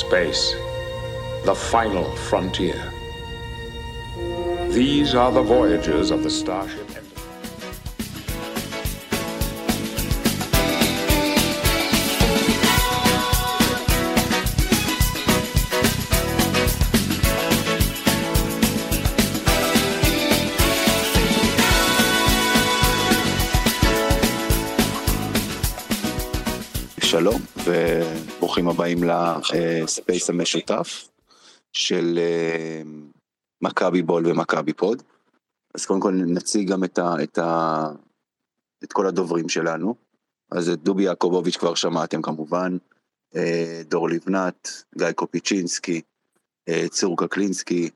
Space, the final frontier. These are the voyages of the Starship. הבאים ל space המשותף של אה, מכבי בול ומכבי פוד. אז קודם כל נציג גם את, ה, את, ה, את כל הדוברים שלנו. אז את דובי יעקובוביץ' כבר שמעתם כמובן, אה, דור לבנת, גיא קופיצ'ינסקי, אה, צור קקלינסקי,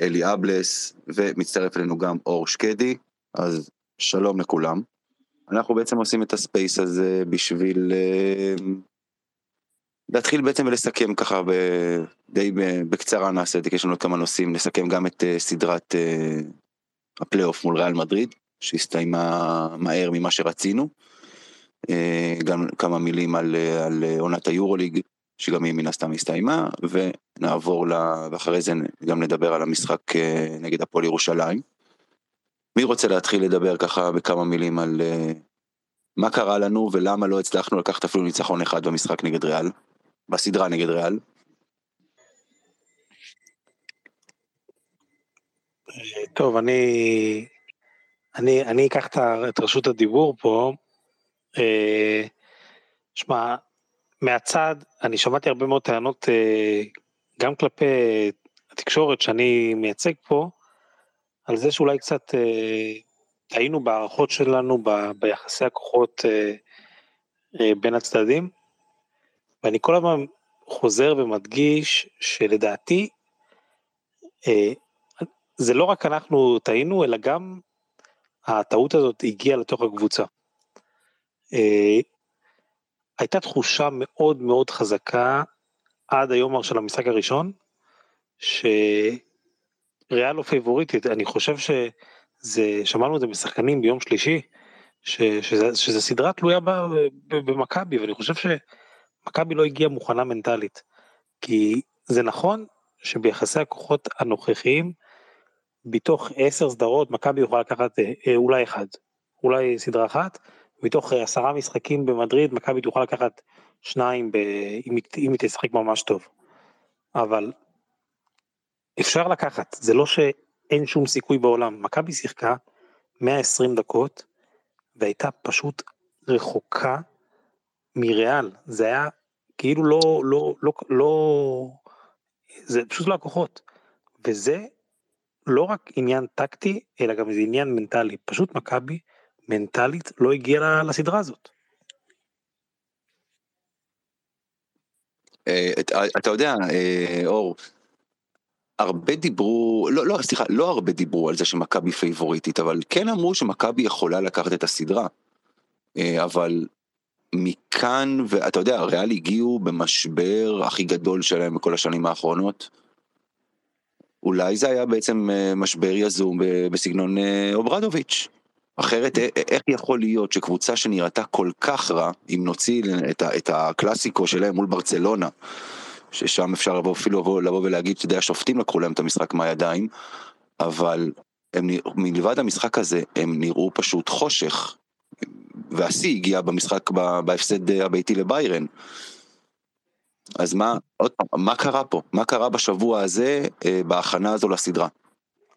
אלי אבלס, ומצטרף אלינו גם אור שקדי, אז שלום לכולם. אנחנו בעצם עושים את ה space הזה בשביל להתחיל בעצם ולסכם ככה ב, די בקצרה נעשה את זה, כי יש לנו עוד כמה נושאים, נסכם גם את אה, סדרת אה, הפלייאוף מול ריאל מדריד, שהסתיימה מהר ממה שרצינו. אה, גם כמה מילים על, על עונת היורוליג, שגם היא מן הסתם הסתיימה, ונעבור, ל... ואחרי זה גם נדבר על המשחק נגד הפועל ירושלים. מי רוצה להתחיל לדבר ככה בכמה מילים על מה קרה לנו ולמה לא הצלחנו לקחת אפילו ניצחון אחד במשחק נגד ריאל, בסדרה נגד ריאל? טוב, אני, אני, אני אקח את רשות הדיבור פה. אה, שמע, מהצד, אני שמעתי הרבה מאוד טענות, אה, גם כלפי התקשורת שאני מייצג פה, על זה שאולי קצת אה, טעינו בהערכות שלנו ביחסי הכוחות בין הצדדים. ואני כל הזמן חוזר ומדגיש שלדעתי, אה, זה לא רק אנחנו טעינו, אלא גם הטעות הזאת הגיעה לתוך הקבוצה. אה, הייתה תחושה מאוד מאוד חזקה עד היום של המשחק הראשון, שריאל לא פייבוריטית, אני חושב שזה, שמענו את זה משחקנים ביום שלישי, ש, שזה, שזה סדרה תלויה במכבי, ואני חושב שמכבי לא הגיעה מוכנה מנטלית. כי זה נכון שביחסי הכוחות הנוכחיים, מתוך עשר סדרות מכבי יכולה לקחת אה, אולי אחד, אולי סדרה אחת, מתוך אה, עשרה משחקים במדריד מכבי תוכל לקחת שניים ב... אם, אם היא תשחק ממש טוב. אבל אפשר לקחת, זה לא שאין שום סיכוי בעולם, מכבי שיחקה 120 דקות והייתה פשוט רחוקה מריאל, זה היה כאילו לא, לא, לא, לא, זה פשוט לא הכוחות, וזה לא רק עניין טקטי, אלא גם זה עניין מנטלי. פשוט מכבי מנטלית לא הגיעה לסדרה הזאת. אה, את- אתה יודע, אה, אור, הרבה דיברו, לא, לא, סליחה, לא הרבה דיברו על זה שמכבי פייבוריטית, אבל כן אמרו שמכבי יכולה לקחת את הסדרה. אה, אבל מכאן, ואתה יודע, ריאל הגיעו במשבר הכי גדול שלהם בכל השנים האחרונות. אולי זה היה בעצם אה, משבר יזום בסגנון אה, אוברדוביץ'. אחרת א- איך יכול להיות שקבוצה שנראתה כל כך רע, אם נוציא את, את הקלאסיקו שלהם מול ברצלונה, ששם אפשר לבוא, אפילו לבוא, לבוא ולהגיד, יודע, השופטים לקחו להם את המשחק מהידיים, אבל הם, מלבד המשחק הזה, הם נראו פשוט חושך. והשיא הגיע במשחק, בהפסד הביתי לביירן. אז מה, עוד פעם, מה קרה פה? מה קרה בשבוע הזה, אה, בהכנה הזו לסדרה?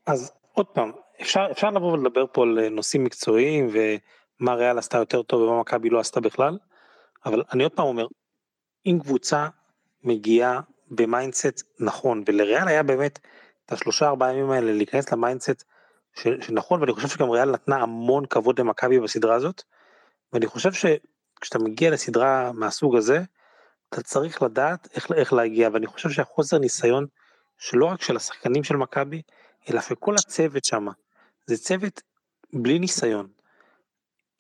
אז עוד פעם, אפשר, אפשר לבוא ולדבר פה על נושאים מקצועיים ומה ריאל עשתה יותר טוב ומה מכבי לא עשתה בכלל, אבל אני עוד פעם אומר, אם קבוצה מגיעה ב mindset נכון, ולריאל היה באמת את השלושה ארבעה ימים האלה להיכנס ל mindset שנכון, ואני חושב שגם ריאל נתנה המון כבוד למכבי בסדרה הזאת, ואני חושב שכשאתה מגיע לסדרה מהסוג הזה, אתה צריך לדעת איך, איך להגיע, ואני חושב שהחוסר ניסיון שלא רק של השחקנים של מכבי, אלא של כל הצוות שם, זה צוות בלי ניסיון.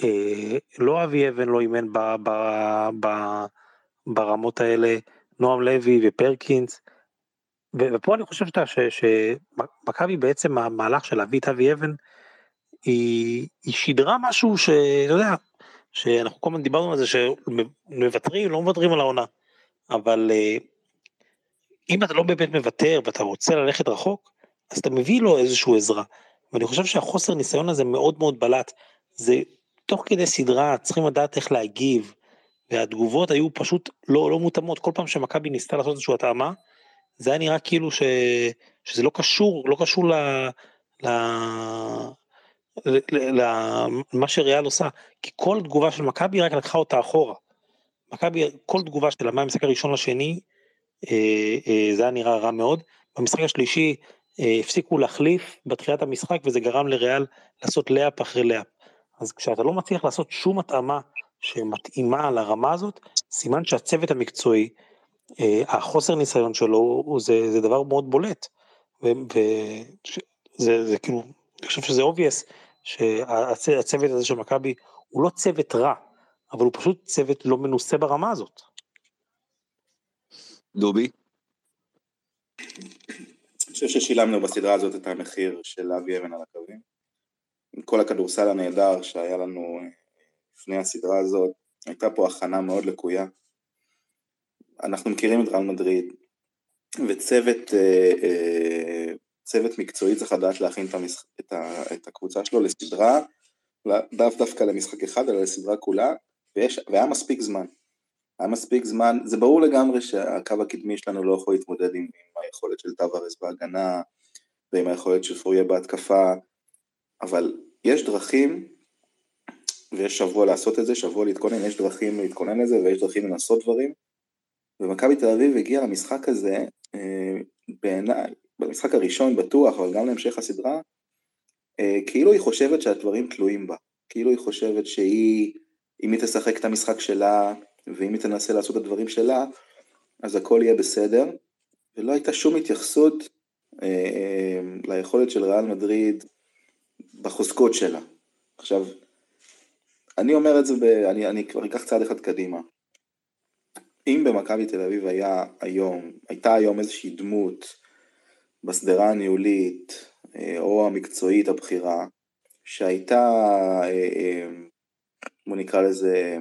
אה, לא אבי אבן לא אימן ב, ב, ב, ברמות האלה, נועם לוי ופרקינס, ופה אני חושב שמכבי בעצם המהלך של להביא את אבי אבן, היא, היא שידרה משהו שאתה יודע, שאנחנו כל הזמן דיברנו על זה שמוותרים, לא מוותרים על העונה, אבל אה, אם אתה לא באמת מוותר ואתה רוצה ללכת רחוק, אז אתה מביא לו איזושהי עזרה. ואני חושב שהחוסר ניסיון הזה מאוד מאוד בלט. זה תוך כדי סדרה צריכים לדעת איך להגיב, והתגובות היו פשוט לא, לא מותאמות. כל פעם שמכבי ניסתה לעשות איזושהי התאמה, זה היה נראה כאילו ש, שזה לא קשור, לא קשור ל... ל... למה שריאל עושה, כי כל תגובה של מכבי רק לקחה אותה אחורה. מכבי, כל תגובה שלה מהמשחק הראשון לשני, אה, אה, זה היה נראה רע מאוד. במשחק השלישי אה, הפסיקו להחליף בתחילת המשחק וזה גרם לריאל לעשות לאפ אחרי לאפ. אז כשאתה לא מצליח לעשות שום התאמה שמתאימה לרמה הזאת, סימן שהצוות המקצועי, החוסר ניסיון שלו זה, זה דבר מאוד בולט. וזה זה כאילו, אני חושב שזה obvious שהצוות הזה של מכבי הוא לא צוות רע, אבל הוא פשוט צוות לא מנוסה ברמה הזאת. דובי? אני חושב ששילמנו בסדרה הזאת את המחיר של אבי אבן על הקווים. עם כל הכדורסל הנהדר שהיה לנו אה, לפני הסדרה הזאת, הייתה פה הכנה מאוד לקויה. אנחנו מכירים את רעל מדריד, וצוות אה, אה, צוות מקצועי צריך לדעת להכין את, המשח... את, ה... את הקבוצה שלו לסדרה, לאו דווקא למשחק אחד, אלא לסדרה כולה, ויש... והיה מספיק זמן. היה מספיק זמן, זה ברור לגמרי שהקו הקדמי שלנו לא יכול להתמודד עם, עם היכולת של טווארס בהגנה, ועם היכולת של פוריה בהתקפה, אבל יש דרכים, ויש שבוע לעשות את זה, שבוע להתכונן, יש דרכים להתכונן לזה, ויש דרכים לנסות דברים, ומכבי תל אביב הגיעה למשחק הזה, אה, בעיניי, במשחק הראשון בטוח, אבל גם להמשך הסדרה, אה, כאילו היא חושבת שהדברים תלויים בה. כאילו היא חושבת שהיא, אם היא תשחק את המשחק שלה, ואם היא תנסה לעשות את הדברים שלה, אז הכל יהיה בסדר, ולא הייתה שום התייחסות אה, אה, ליכולת של ריאל מדריד בחוזקות שלה. עכשיו, אני אומר את זה, ב, אני, אני כבר אקח צעד אחד קדימה. אם במכבי תל אביב היה היום, הייתה היום איזושהי דמות בשדרה הניהולית אה, או המקצועית הבכירה, שהייתה, אה, אה, בוא נקרא לזה,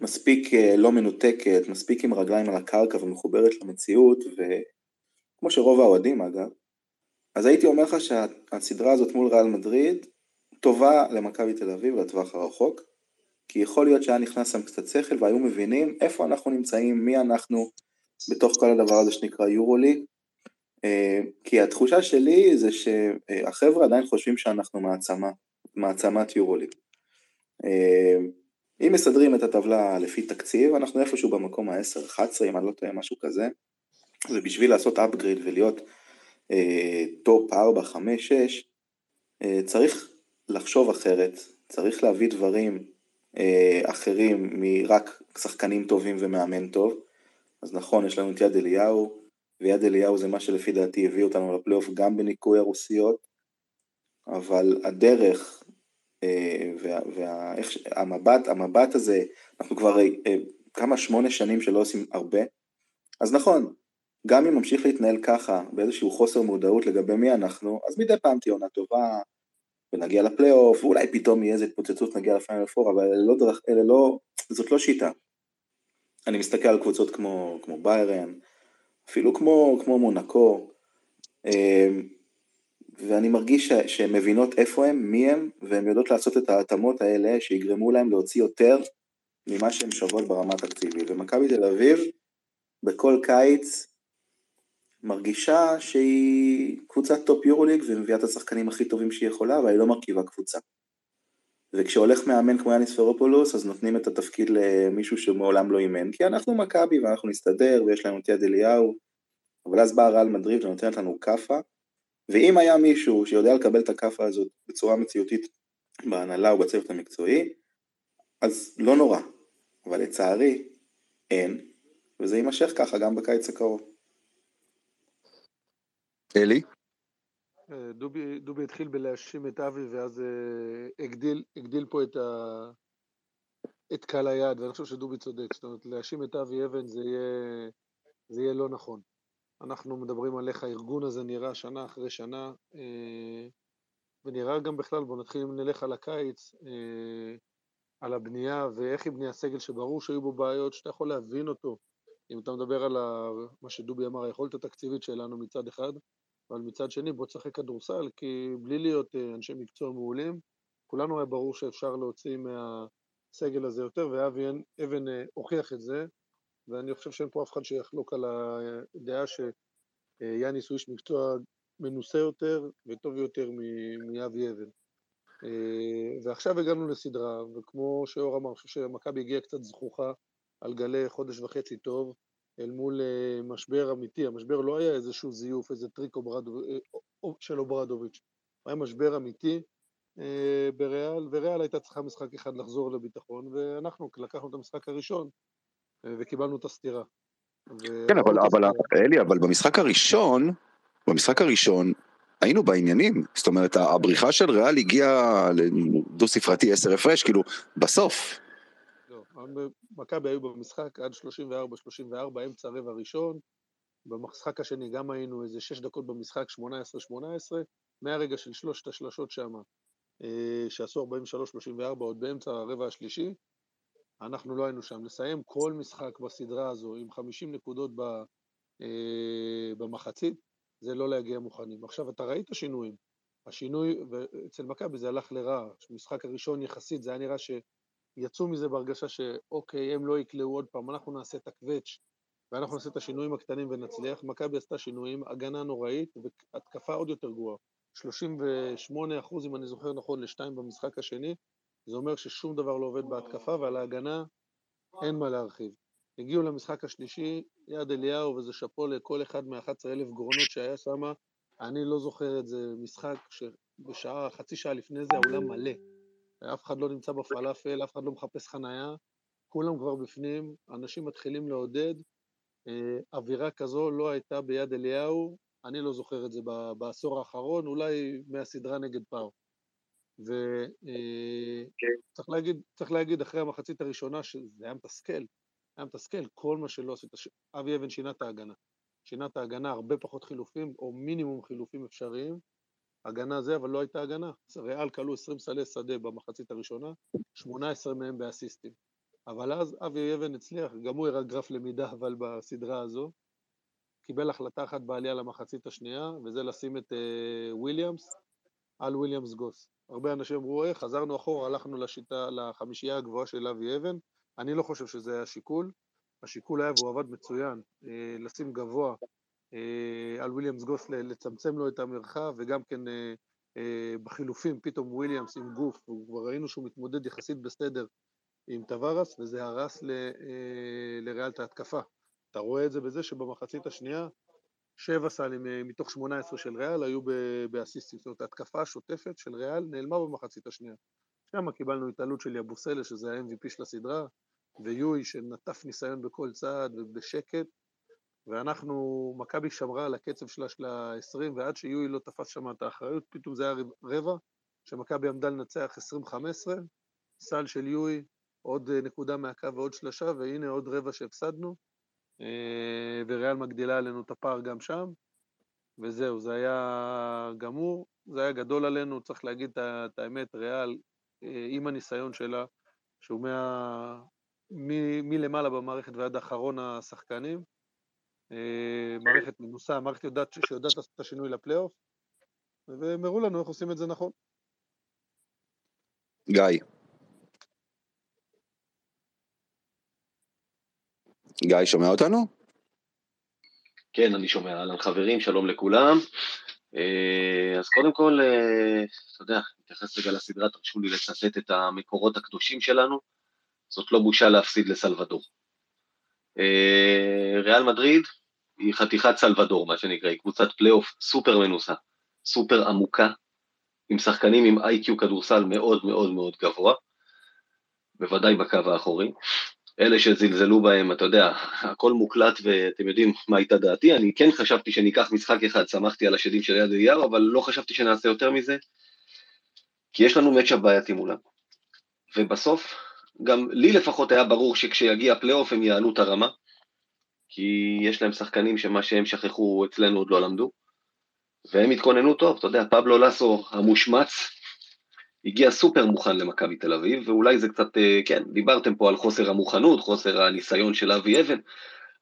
מספיק לא מנותקת, מספיק עם רגליים על הקרקע ומחוברת למציאות, וכמו שרוב האוהדים אגב, אז הייתי אומר לך שהסדרה הזאת מול ריאל מדריד טובה למכבי תל אביב לטווח הרחוק, כי יכול להיות שהיה נכנס שם קצת שכל והיו מבינים איפה אנחנו נמצאים, מי אנחנו בתוך כל הדבר הזה שנקרא יורוליג, כי התחושה שלי זה שהחבר'ה עדיין חושבים שאנחנו מעצמה, מעצמת יורוליג. אה, אם מסדרים את הטבלה לפי תקציב, אנחנו איפשהו במקום ה-10-11, אם אני לא טועה משהו כזה, זה בשביל לעשות upgrade ולהיות אה, top 4, 5, 6, אה, צריך לחשוב אחרת, צריך להביא דברים אה, אחרים מרק שחקנים טובים ומאמן טוב. אז נכון, יש לנו את יד אליהו, ויד אליהו זה מה שלפי דעתי הביא אותנו לפלייאוף גם בניקוי הרוסיות, אבל הדרך אה, והמבט, המבט הזה, אנחנו כבר אה, כמה שמונה שנים שלא עושים הרבה, אז נכון, גם אם נמשיך להתנהל ככה, באיזשהו חוסר מודעות לגבי מי אנחנו, אז מדי פעם תהיה עונה טובה, ונגיע לפלייאוף, ואולי פתאום יהיה איזה התפוצצות, נגיע לפיינל פור, אבל אלה לא דרך, אלה לא, זאת לא שיטה. אני מסתכל על קבוצות כמו, כמו ביירן, אפילו כמו, כמו מונקו, אמ, ואני מרגיש שהן מבינות איפה הן, מי הן, והן יודעות לעשות את ההתאמות האלה שיגרמו להן להוציא יותר ממה שהן שוות ברמה התקציבית. ומכבי תל אביב בכל קיץ מרגישה שהיא קבוצת top יורוליג ומביאה את השחקנים הכי טובים שהיא יכולה, אבל היא לא מרכיבה קבוצה. וכשהולך מאמן כמו יאניס פרופולוס, אז נותנים את התפקיד למישהו שמעולם לא אימן, כי אנחנו מכבי ואנחנו נסתדר ויש לנו את יד אליהו, אבל אז באה רעל מדריד ונותנת לנו כאפה, ואם היה מישהו שיודע לקבל את הכאפה הזאת בצורה מציאותית בהנהלה או בצוות המקצועי, אז לא נורא, אבל לצערי אין, וזה יימשך ככה גם בקיץ הקרוב. אלי? אה, דובי, דובי התחיל בלהאשים את אבי ואז uh, הגדיל, הגדיל פה את, ה, את קהל היד ואני חושב שדובי צודק, זאת אומרת להאשים את אבי אבן זה יהיה, זה יהיה לא נכון. אנחנו מדברים על איך הארגון הזה נראה שנה אחרי שנה uh, ונראה גם בכלל, בואו נתחיל אם נלך על הקיץ, על הבנייה ואיך היא בנייה סגל שברור שהיו בו בעיות שאתה יכול להבין אותו אם אתה מדבר על ה... מה שדובי אמר, היכולת התקציבית שלנו מצד אחד, אבל מצד שני בוא תשחק כדורסל, כי בלי להיות אה, אנשי מקצוע מעולים, כולנו היה ברור שאפשר להוציא מהסגל הזה יותר, ואבי אבן אה, הוכיח את זה, ואני חושב שאין פה אף אחד שיחלוק על הדעה שיאניס הוא איש מקצוע מנוסה יותר וטוב יותר מאבי אבן. אה, ועכשיו הגענו לסדרה, וכמו שאור אמר, אני חושב שמכבי הגיעה קצת זחוחה על גלי חודש וחצי טוב, אל מול אה, משבר אמיתי. המשבר לא היה איזשהו זיוף, איזה טריק אה, של אוברדוביץ', היה משבר אמיתי בריאל, וריאל הייתה צריכה משחק אחד לחזור לביטחון, ואנחנו לקחנו את המשחק הראשון וקיבלנו את הסטירה. כן, אבל, אבל אלי, אבל במשחק הראשון, במשחק הראשון, היינו בעניינים, זאת אומרת הבריחה של ריאל הגיעה לדו ספרתי 10 הפרש, כאילו בסוף. מכבי היו במשחק עד 34-34, אמצע הרבע הראשון, במשחק השני גם היינו איזה 6 דקות במשחק, 18-18, מהרגע של שלושת השלשות שם, אה, שעשו 43-34 עוד באמצע הרבע השלישי, אנחנו לא היינו שם. לסיים כל משחק בסדרה הזו עם 50 נקודות אה, במחצית, זה לא להגיע מוכנים. עכשיו, אתה ראית שינויים. השינוי, ואצל מכבי זה הלך לרע. המשחק הראשון יחסית, זה היה נראה שיצאו מזה בהרגשה שאוקיי, הם לא יקלעו עוד פעם, אנחנו נעשה את הקווץ' ואנחנו נעשה את השינויים הקטנים ונצליח. מכבי עשתה שינויים, הגנה נוראית והתקפה עוד יותר גרועה. 38 אחוז, אם אני זוכר נכון, לשתיים במשחק השני, זה אומר ששום דבר לא עובד בהתקפה ועל ההגנה אין מה להרחיב. הגיעו למשחק השלישי, יד אליהו, וזה שאפו לכל אחד מה-11,000 גרונות שהיה שם. אני לא זוכר את זה, משחק שבשעה, חצי שעה לפני זה האולם מלא. אף אחד לא נמצא בפלאפל, אף אחד לא מחפש חנייה, כולם כבר בפנים, אנשים מתחילים לעודד. אה, אווירה כזו לא הייתה ביד אליהו, אני לא זוכר את זה בעשור האחרון, אולי מהסדרה נגד פאו. וצריך אה, להגיד, צריך להגיד אחרי המחצית הראשונה שזה היה מתסכל, היה מתסכל, כל מה שלא עשית, אבי אבן שינה את ההגנה. שינה את ההגנה, הרבה פחות חילופים, או מינימום חילופים אפשריים. הגנה זה, אבל לא הייתה הגנה. ריאל כלו 20 סלי שדה במחצית הראשונה, 18 מהם באסיסטים. אבל אז אבי אבן הצליח, גם הוא הראה גרף למידה, אבל בסדרה הזו, קיבל החלטה אחת בעלייה למחצית השנייה, וזה לשים את uh, וויליאמס על וויליאמס גוס. הרבה אנשים אמרו, אה, חזרנו אחורה, הלכנו לשיטה, לחמישייה הגבוהה של אבי אבן, אני לא חושב שזה היה השיקול. השיקול היה, והוא עבד מצוין, אה, לשים גבוה אה, על וויליאמס גוס, לצמצם לו את המרחב, וגם כן אה, בחילופים, פתאום וויליאמס עם גוף, כבר ראינו שהוא מתמודד יחסית בסדר עם טבארס, וזה הרס לריאל את ההתקפה. אתה רואה את זה בזה שבמחצית השנייה, שבע סלים מתוך 18 של ריאל היו באסיסטים, זאת אומרת ההתקפה השוטפת של ריאל נעלמה במחצית השנייה. שם קיבלנו התעלות של יבוסלה, שזה ה-MVP של הסדרה, ויואי שנטף ניסיון בכל צעד ובשקט, ואנחנו, מכבי שמרה על הקצב שלה של ה-20, ועד שיואי לא תפס שם את האחריות, פתאום זה היה רבע, שמכבי עמדה לנצח 20-15, סל של יואי, עוד נקודה מהקו ועוד שלושה, והנה עוד רבע שהפסדנו, אה, וריאל מגדילה עלינו את הפער גם שם, וזהו, זה היה גמור, זה היה גדול עלינו, צריך להגיד את האמת, ריאל, אה, עם הניסיון שלה, שהוא מה, מלמעלה במערכת ועד אחרון השחקנים. אה, מערכת מנוסה, מערכת יודעת, שיודעת לעשות את השינוי לפלייאוף, והם הראו לנו איך עושים את זה נכון. גיא. גיא, שומע אותנו? כן, אני שומע. אהלן חברים, שלום לכולם. אה, אז קודם כל, אה, אתה יודע, נתייחס רגע לסדרה, תרשו לי לצטט את המקורות הקדושים שלנו. זאת לא בושה להפסיד לסלבדור. אה, ריאל מדריד היא חתיכת סלבדור, מה שנקרא, היא קבוצת פלייאוף סופר מנוסה, סופר עמוקה, עם שחקנים עם IQ כדורסל מאוד מאוד מאוד גבוה, בוודאי בקו האחורי. אלה שזלזלו בהם, אתה יודע, הכל מוקלט ואתם יודעים מה הייתה דעתי, אני כן חשבתי שניקח משחק אחד, שמחתי על השדים של יד אליהו, אבל לא חשבתי שנעשה יותר מזה, כי יש לנו מצ'אפ בעייתי מולם. ובסוף, גם לי לפחות היה ברור שכשיגיע הפלייאוף הם יעלו את הרמה, כי יש להם שחקנים שמה שהם שכחו אצלנו עוד לא למדו, והם התכוננו טוב, אתה יודע, פבלו לסו המושמץ, הגיע סופר מוכן למכבי תל אביב, ואולי זה קצת, אה, כן, דיברתם פה על חוסר המוכנות, חוסר הניסיון של אבי אבן,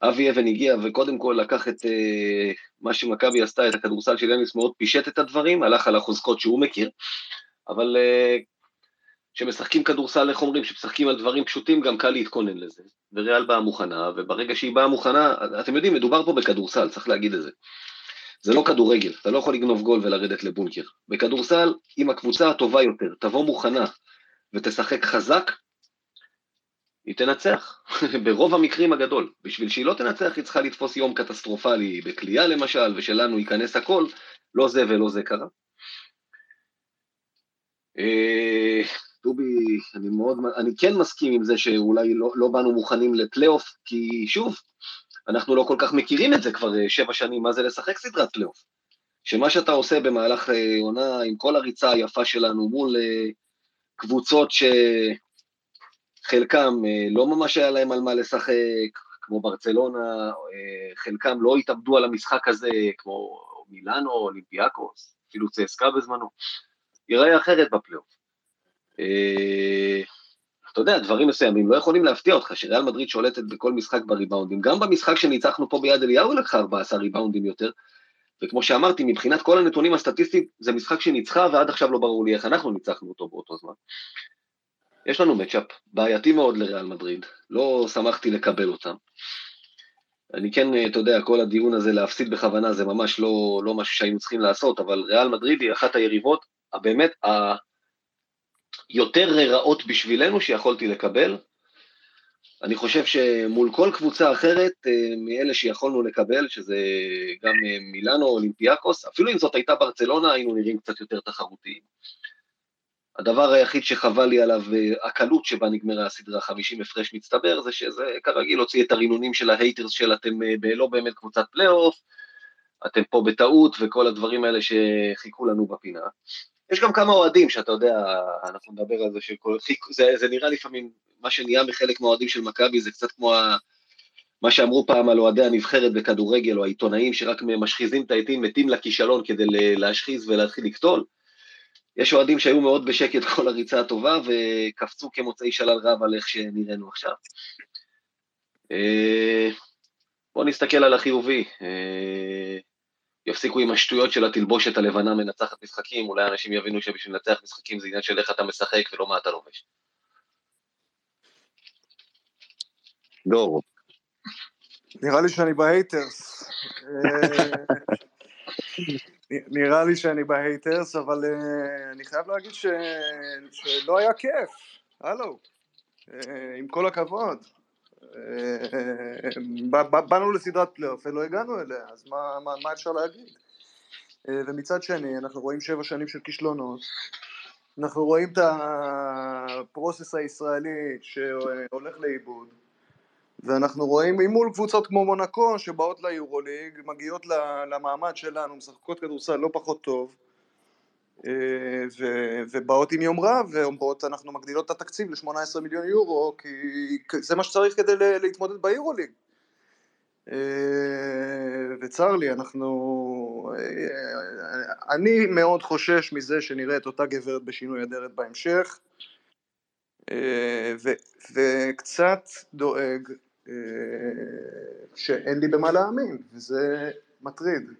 אבי אבן הגיע וקודם כל לקח את אה, מה שמכבי עשתה, את הכדורסל של יאניס, מאוד פישט את הדברים, הלך על החוזקות שהוא מכיר, אבל אה, כשמשחקים כדורסל, איך אומרים, כשמשחקים על דברים פשוטים, גם קל להתכונן לזה. וריאל באה מוכנה, וברגע שהיא באה מוכנה, אתם יודעים, מדובר פה בכדורסל, צריך להגיד את זה. זה לא כדורגל, אתה לא יכול לגנוב גול ולרדת לבונקר. בכדורסל, אם הקבוצה הטובה יותר תבוא מוכנה ותשחק חזק, היא תנצח, ברוב המקרים הגדול. בשביל שהיא לא תנצח, היא צריכה לתפוס יום קטסטרופלי בכלייה למשל, ושלנו ייכנס הכל, לא זה ולא זה קרה. אה, דובי, אני מאוד, אני כן מסכים עם זה שאולי לא, לא באנו מוכנים לפלייאוף, כי שוב, אנחנו לא כל כך מכירים את זה כבר אה, שבע שנים, מה זה לשחק סדרת פלייאוף. שמה שאתה עושה במהלך אה, עונה עם כל הריצה היפה שלנו מול קבוצות שחלקם לא ממש היה להם על מה לשחק, כמו ברצלונה, חלקם לא התאבדו על המשחק הזה, כמו מילאנו, אולימפיאקוס, אפילו צסקה בזמנו. ייראה אחרת בפלייאוף. אה, אתה יודע, דברים מסוימים לא יכולים להפתיע אותך, שריאל מדריד שולטת בכל משחק בריבאונדים. גם במשחק שניצחנו פה ביד אליהו היא לקחה 14 ריבאונדים יותר, וכמו שאמרתי, מבחינת כל הנתונים הסטטיסטיים, זה משחק שניצחה, ועד עכשיו לא ברור לי איך אנחנו ניצחנו אותו באותו זמן. יש לנו מצ'אפ בעייתי מאוד לריאל מדריד, לא שמחתי לקבל אותם. אני כן, אתה יודע, כל הדיון הזה להפסיד בכוונה זה ממש לא, לא משהו שהיינו צריכים לעשות, אבל ריאל מדריד היא אחת היריבות הבאמת היותר רעות בשבילנו שיכולתי לקבל. אני חושב שמול כל קבוצה אחרת אה, מאלה שיכולנו לקבל, שזה גם אה, מילאנו, אולימפיאקוס, אפילו אם זאת הייתה ברצלונה, היינו נראים קצת יותר תחרותיים. הדבר היחיד שחבל לי עליו, אה, הקלות שבה נגמרה הסדרה 50 הפרש מצטבר, זה שזה כרגיל הוציא את הרינונים של ה haters של אתם לא באמת קבוצת פלייאוף, אתם פה בטעות וכל הדברים האלה שחיכו לנו בפינה. יש גם כמה אוהדים שאתה יודע, אנחנו נדבר על זה, שכל, זה, זה נראה לפעמים, מה שנהיה מחלק מהאוהדים של מכבי זה קצת כמו ה, מה שאמרו פעם על אוהדי הנבחרת בכדורגל, או העיתונאים שרק משחיזים את העטים, מתים לכישלון כדי להשחיז ולהתחיל לקטול. יש אוהדים שהיו מאוד בשקט כל הריצה הטובה, וקפצו כמוצאי שלל רב על איך שנראינו עכשיו. אה, בואו נסתכל על החיובי. יפסיקו עם השטויות של התלבושת הלבנה מנצחת משחקים, אולי אנשים יבינו שבשביל לנצח משחקים זה עניין של איך אתה משחק ולא מה אתה לובש. דור. נראה לי שאני ב haters. אה, נראה לי שאני ב haters, אבל אה, אני חייב להגיד שלא היה כיף. הלו. אה, עם כל הכבוד. באנו לסדרת פלייאוף ולא הגענו אליה, אז מה, מה, מה אפשר להגיד? אה, ומצד שני, אנחנו רואים שבע שנים של כישלונות, אנחנו רואים את הפרוסס הישראלי שהולך לאיבוד, ואנחנו רואים מול קבוצות כמו מונקו שבאות ליורוליג, מגיעות למעמד שלנו, משחקות כדורסל לא פחות טוב, אה, ו, ובאות עם יום רב ואומרות אנחנו מגדילות את התקציב ל-18 מיליון יורו כי זה מה שצריך כדי להתמודד ביורוליג אה, וצר לי אנחנו אה, אני מאוד חושש מזה שנראה את אותה גברת בשינוי אדרת בהמשך. ו, וקצת דואג שאין לי במה להאמין וזה מטריד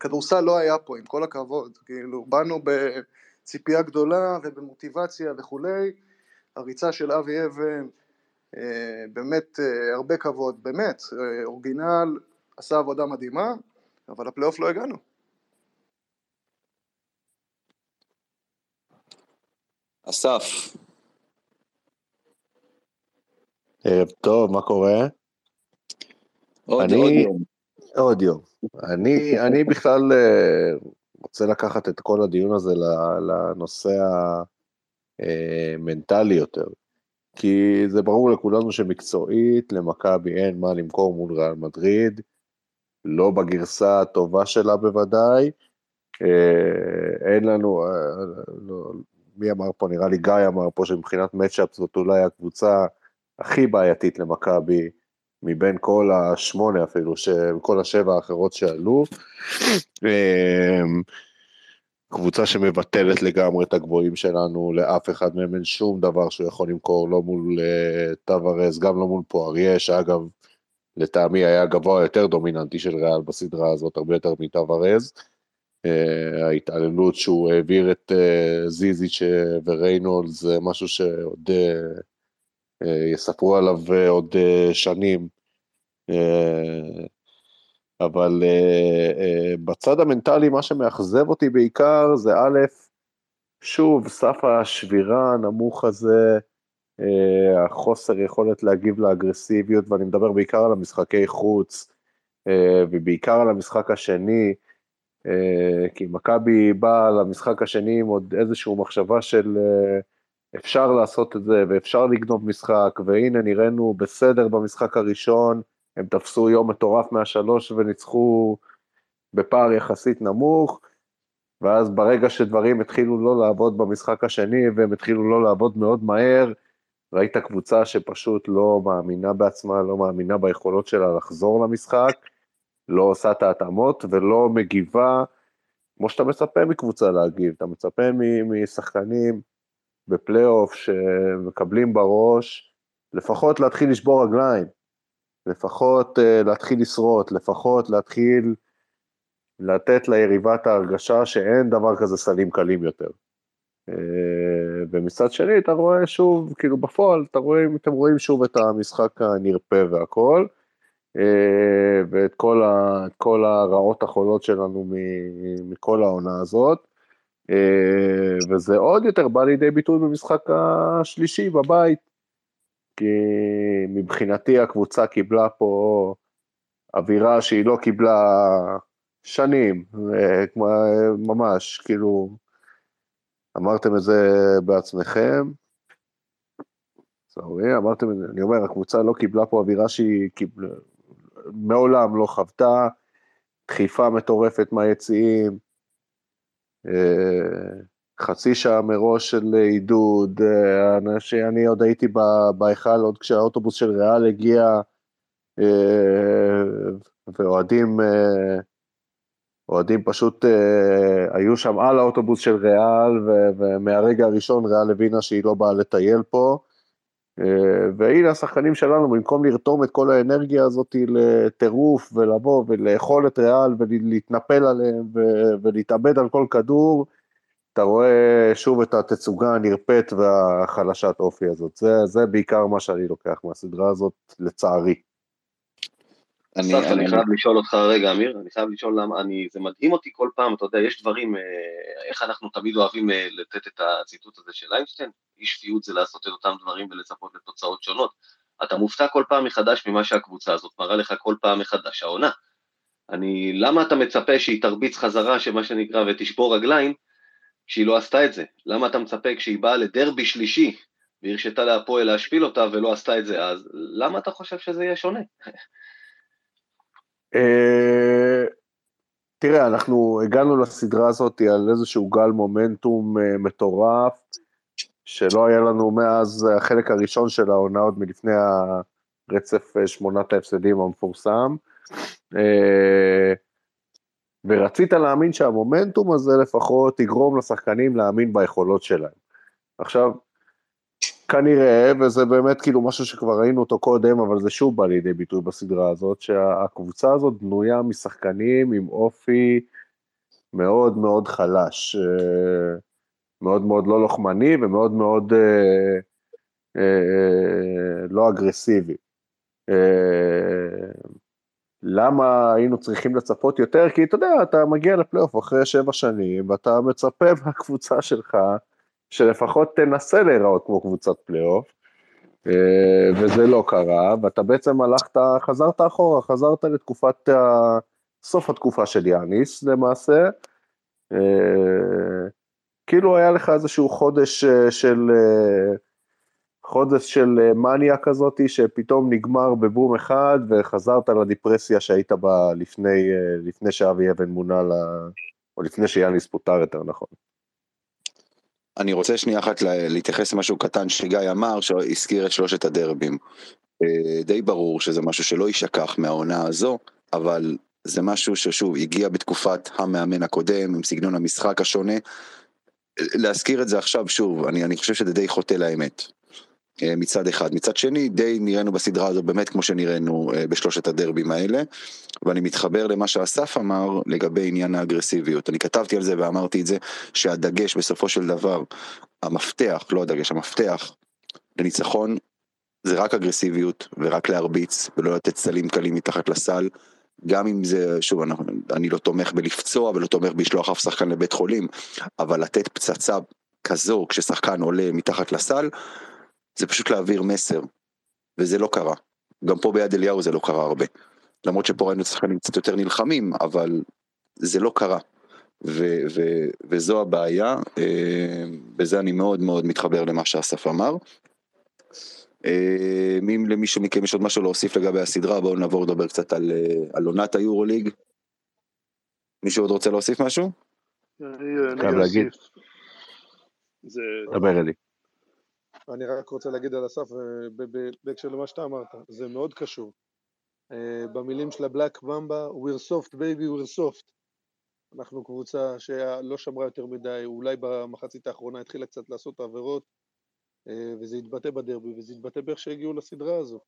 כדורסל לא היה פה, עם כל הכבוד, כאילו, באנו בציפייה גדולה ובמוטיבציה וכולי, הריצה של אבי אבן, אה, באמת אה, הרבה כבוד, באמת, אה, אורגינל, עשה עבודה מדהימה, אבל לפלייאוף לא הגענו. אסף. ערב טוב, מה קורה? עוד, אני... עוד יום. עוד יום. אני, אני בכלל אה, רוצה לקחת את כל הדיון הזה לנושא המנטלי יותר. כי זה ברור לכולנו שמקצועית למכבי אין מה למכור מול ריאל מדריד, לא בגרסה הטובה שלה בוודאי. אה, אין לנו, אה, לא, מי אמר פה, נראה לי גיא אמר פה שמבחינת מצ'אפ זאת אולי הקבוצה הכי בעייתית למכבי מבין כל השמונה אפילו, כל השבע האחרות שעלו. אמ, קבוצה שמבטלת לגמרי את הגבוהים שלנו, לאף אחד מהם אין שום דבר שהוא יכול למכור, לא מול uh, טוורס, גם לא מול פואריה, שאגב, לטעמי היה גבוה יותר דומיננטי של ריאל בסדרה הזאת, הרבה יותר מטוורז. אה, ההתעללות שהוא העביר את אה, זיזיץ' וריינולד זה משהו שעוד יספרו עליו עוד שנים. אבל בצד המנטלי מה שמאכזב אותי בעיקר זה א', שוב, סף השבירה הנמוך הזה, אה, החוסר יכולת להגיב לאגרסיביות, ואני מדבר בעיקר על המשחקי חוץ, אה, ובעיקר על המשחק השני, אה, כי מכבי באה למשחק השני עם עוד איזושהי מחשבה של אפשר לעשות את זה ואפשר לגנוב משחק, והנה נראינו בסדר במשחק הראשון, הם תפסו יום מטורף מהשלוש וניצחו בפער יחסית נמוך, ואז ברגע שדברים התחילו לא לעבוד במשחק השני והם התחילו לא לעבוד מאוד מהר, ראית קבוצה שפשוט לא מאמינה בעצמה, לא מאמינה ביכולות שלה לחזור למשחק, לא עושה את ההתאמות ולא מגיבה כמו שאתה מצפה מקבוצה להגיב, אתה מצפה משחקנים בפלייאוף שמקבלים בראש, לפחות להתחיל לשבור רגליים, לפחות uh, להתחיל לשרוט, לפחות להתחיל לתת ליריבה את ההרגשה שאין דבר כזה סלים קלים יותר. אה, ומצד שני אתה רואה שוב, כאילו בפועל, אתה רואה, אתם רואים שוב את המשחק הנרפה והכל, אה, ואת כל, ה, כל הרעות החולות שלנו מכל העונה הזאת, וזה עוד יותר בא לידי ביטוי במשחק השלישי בבית, כי מבחינתי הקבוצה קיבלה פה אווירה שהיא לא קיבלה שנים, ממש, כאילו, אמרתם את זה בעצמכם, סורי, אמרתם אני אומר, הקבוצה לא קיבלה פה אווירה שהיא קיבלה, מעולם לא חוותה, דחיפה מטורפת מהיציעים, אה, חצי שעה מראש של עידוד, אה, שאני עוד הייתי בהיכל עוד כשהאוטובוס של ריאל הגיע, אה, ואוהדים אוהדים פשוט אה, היו שם על האוטובוס של ריאל, ומהרגע הראשון ריאל הבינה שהיא לא באה לטייל פה. אה, והנה השחקנים שלנו, במקום לרתום את כל האנרגיה הזאת לטירוף ולבוא ולאכול את ריאל ולהתנפל עליהם ולהתאבד על כל כדור, אתה רואה שוב את התצוגה הנרפית והחלשת אופי הזאת. זה, זה בעיקר מה שאני לוקח מהסדרה הזאת, לצערי. אני, אני, אני חייב לשאול אותך רגע, אמיר, אני חייב לשאול למה, אני, זה מדהים אותי כל פעם, אתה יודע, יש דברים, אה, איך אנחנו תמיד אוהבים אה, לתת את הציטוט הזה של איינשטיין, אי שפיות זה לעשות את אותם דברים ולצפות לתוצאות שונות. אתה מופתע כל פעם מחדש ממה שהקבוצה הזאת מראה לך כל פעם מחדש, העונה. אני, למה אתה מצפה שהיא תרביץ חזרה, שמה שנקרא, ותשבור רגליים, כשהיא לא עשתה את זה? למה אתה מצפה כשהיא באה לדרבי שלישי, והרשתה להפועל להשפיל אותה ולא עשתה את זה אז, למה אתה חושב שזה יהיה שונה? אה, תראה, אנחנו הגענו לסדרה הזאת על איזשהו גל מומנטום אה, מטורף, שלא היה לנו מאז החלק הראשון של העונה, עוד מלפני הרצף אה, שמונת ההפסדים המפורסם. ורצית להאמין שהמומנטום הזה לפחות יגרום לשחקנים להאמין ביכולות שלהם. עכשיו, כנראה, וזה באמת כאילו משהו שכבר ראינו אותו קודם, אבל זה שוב בא לידי ביטוי בסדרה הזאת, שהקבוצה הזאת בנויה משחקנים עם אופי מאוד מאוד חלש, אה, מאוד מאוד לא לוחמני ומאוד מאוד אה, אה, לא אגרסיבי. למה היינו צריכים לצפות יותר? כי אתה יודע, אתה מגיע לפלייאוף אחרי שבע שנים, ואתה מצפה מהקבוצה שלך, שלפחות תנסה להיראות כמו קבוצת פלייאוף, אה, וזה לא קרה, ואתה בעצם הלכת, חזרת אחורה, חזרת לתקופת, סוף התקופה של יאניס למעשה, אה, כאילו היה לך איזשהו חודש אה, של, חודש של מניה כזאת, שפתאום נגמר בבום אחד, וחזרת לדיפרסיה שהיית בה לפני, לפני שאבי אבן מונה, ל... או לפני שיאניס פוטר יותר נכון. אני רוצה שנייה אחת להתייחס למשהו קטן שגיא אמר, שהזכיר את שלושת הדרבים. אה, די ברור שזה משהו שלא יישכח מהעונה הזו, אבל זה משהו ששוב הגיע בתקופת המאמן הקודם עם סגנון המשחק השונה. להזכיר את זה עכשיו שוב, אני, אני חושב שזה די חוטא לאמת. אה, מצד אחד. מצד שני, די נראינו בסדרה הזו באמת כמו שנראינו אה, בשלושת הדרבים האלה, ואני מתחבר למה שאסף אמר לגבי עניין האגרסיביות. אני כתבתי על זה ואמרתי את זה, שהדגש בסופו של דבר, המפתח, לא הדגש, המפתח לניצחון זה רק אגרסיביות ורק להרביץ ולא לתת סלים קלים מתחת לסל. גם אם זה, שוב, אני, אני לא תומך בלפצוע ולא תומך בשלוח אף שחקן לבית חולים, אבל לתת פצצה כזו כששחקן עולה מתחת לסל, זה פשוט להעביר מסר, וזה לא קרה. גם פה ביד אליהו זה לא קרה הרבה. למרות שפה ראינו שחקנים קצת יותר נלחמים, אבל זה לא קרה. ו- ו- וזו הבעיה, אה, בזה אני מאוד מאוד מתחבר למה שאסף אמר. אה, אם למישהו מכם יש עוד משהו להוסיף לגבי הסדרה, בואו נעבור לדבר קצת על, אה, על עונת היורוליג. מישהו עוד רוצה להוסיף משהו? אני חייב אני להגיד. זה, דבר אלי. אני רק רוצה להגיד על אה, ב- בהקשר למה שאתה אמרת, זה מאוד קשור. אה, במילים של הבלק במבה, we're soft baby, we're soft. אנחנו קבוצה שלא שמרה יותר מדי, אולי במחצית האחרונה התחילה קצת לעשות עבירות, אה, וזה התבטא בדרבי, וזה התבטא באיך שהגיעו לסדרה הזו.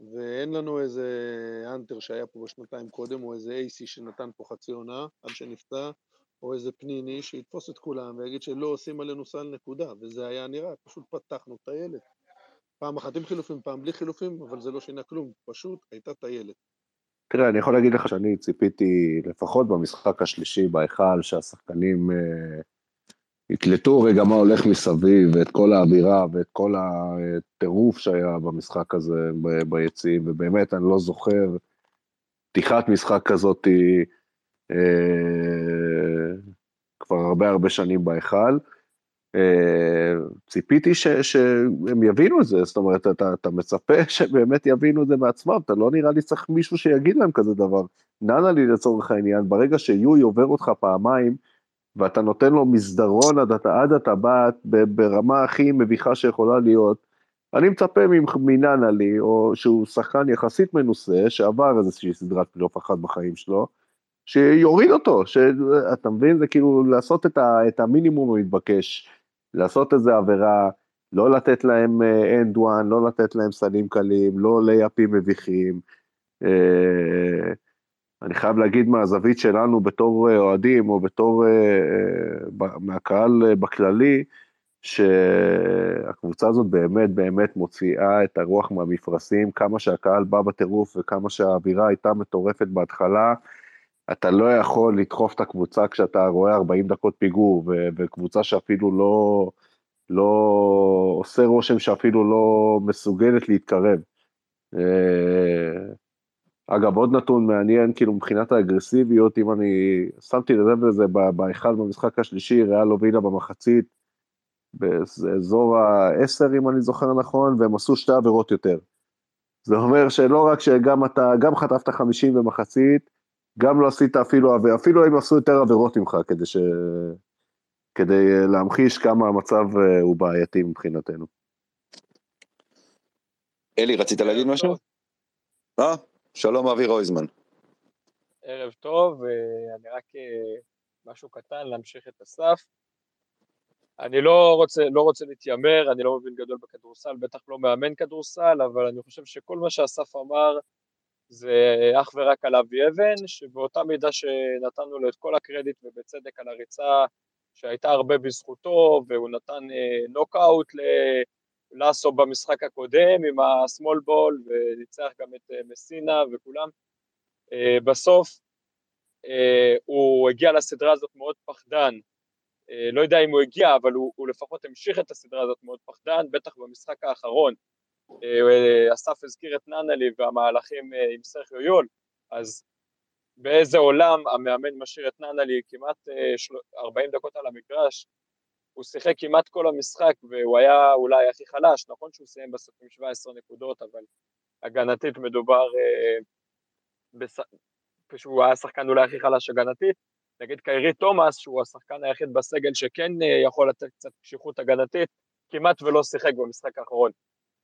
ואין לנו איזה אנטר שהיה פה בשנתיים קודם, או איזה אייסי שנתן פה חצי עונה עד שנפצע, או איזה פניני שיתפוס את כולם ויגיד שלא עושים עלינו סל נקודה, וזה היה נראה, פשוט פתחנו טיילת. פעם אחת עם חילופים, פעם בלי חילופים, אבל זה לא שינה כלום, פשוט הייתה טיילת. תראה, אני יכול להגיד לך שאני ציפיתי, לפחות במשחק השלישי בהיכל, שהשחקנים אה, יקלטו רגע מה הולך מסביב, ואת כל האווירה ואת כל הטירוף שהיה במשחק הזה ב- ביציעים, ובאמת, אני לא זוכר פתיחת משחק כזאת אה, כבר הרבה הרבה שנים בהיכל. אה, ציפיתי ש, שהם יבינו את זה, זאת אומרת, אתה, אתה מצפה שבאמת יבינו את זה בעצמם, אתה לא נראה לי צריך מישהו שיגיד להם כזה דבר. ננה לי לצורך העניין, ברגע שיואי עובר אותך פעמיים, ואתה נותן לו מסדרון עד, עד, הטבעת ברמה הכי מביכה שיכולה להיות, אני מצפה מננה לי, או שהוא שחקן יחסית מנוסה, שעבר איזושהי סדרת פלייאוף אחת בחיים שלו, שיוריד אותו, שאתה מבין? זה כאילו לעשות את, ה, את המינימום המתבקש, לעשות איזה עבירה, לא לתת להם and one, לא לתת להם סלים קלים, לא לייאפים מביכים. אה, אני חייב להגיד מהזווית שלנו בתור אה, אוהדים, או בתור, אה, אה, מהקהל אה, בכללי, שהקבוצה הזאת באמת באמת מוציאה את הרוח מהמפרשים, כמה שהקהל בא בטירוף וכמה שהאווירה הייתה מטורפת בהתחלה, אתה לא יכול לדחוף את הקבוצה כשאתה רואה 40 דקות פיגור, ו- וקבוצה שאפילו לא, לא עושה רושם שאפילו לא מסוגלת להתקרב. אגב, עוד נתון מעניין, כאילו מבחינת האגרסיביות, אם אני שמתי לב לזה ב- בהיכל במשחק השלישי, ריאל הובילה במחצית, באזור ה-10 אם אני זוכר נכון, והם עשו שתי עבירות יותר. זה אומר שלא רק שגם אתה, גם חטפת 50 במחצית, גם לא עשית אפילו, אפילו הם עשו יותר עבירות ממך, כדי, ש... כדי להמחיש כמה המצב אה, הוא בעייתי מבחינתנו. אלי, רצית להגיד משהו? אה, שלום אבי רויזמן. ערב טוב, אה, אני רק אה, משהו קטן להמשיך את אסף. אני לא רוצה, לא רוצה להתיימר, אני לא מבין גדול בכדורסל, בטח לא מאמן כדורסל, אבל אני חושב שכל מה שאסף אמר זה אך ורק על אבי אבן, שבאותה מידה שנתנו לו את כל הקרדיט ובצדק על הריצה שהייתה הרבה בזכותו, והוא נתן אה, נוקאוט ללאסו במשחק הקודם עם השמאל בול, וניצח גם את אה, מסינה וכולם. אה, בסוף אה, הוא הגיע לסדרה הזאת מאוד פחדן, לא יודע אם הוא הגיע, אבל הוא, הוא לפחות המשיך את הסדרה הזאת מאוד פחדן, בטח במשחק האחרון. אסף הזכיר את ננלי והמהלכים עם סרחיו יול, אז באיזה עולם המאמן משאיר את ננלי כמעט אה, של- 40 דקות על המגרש, הוא שיחק כמעט כל המשחק והוא היה אולי הכי חלש, נכון שהוא סיים בסוף עם 17 נקודות, אבל הגנתית מדובר, אה, בס... שהוא היה השחקן אולי הכי חלש הגנתית, נגיד קיירי תומאס, שהוא השחקן היחיד בסגל שכן אה, יכול לתת קצת קשיחות הגנתית, כמעט ולא שיחק במשחק האחרון.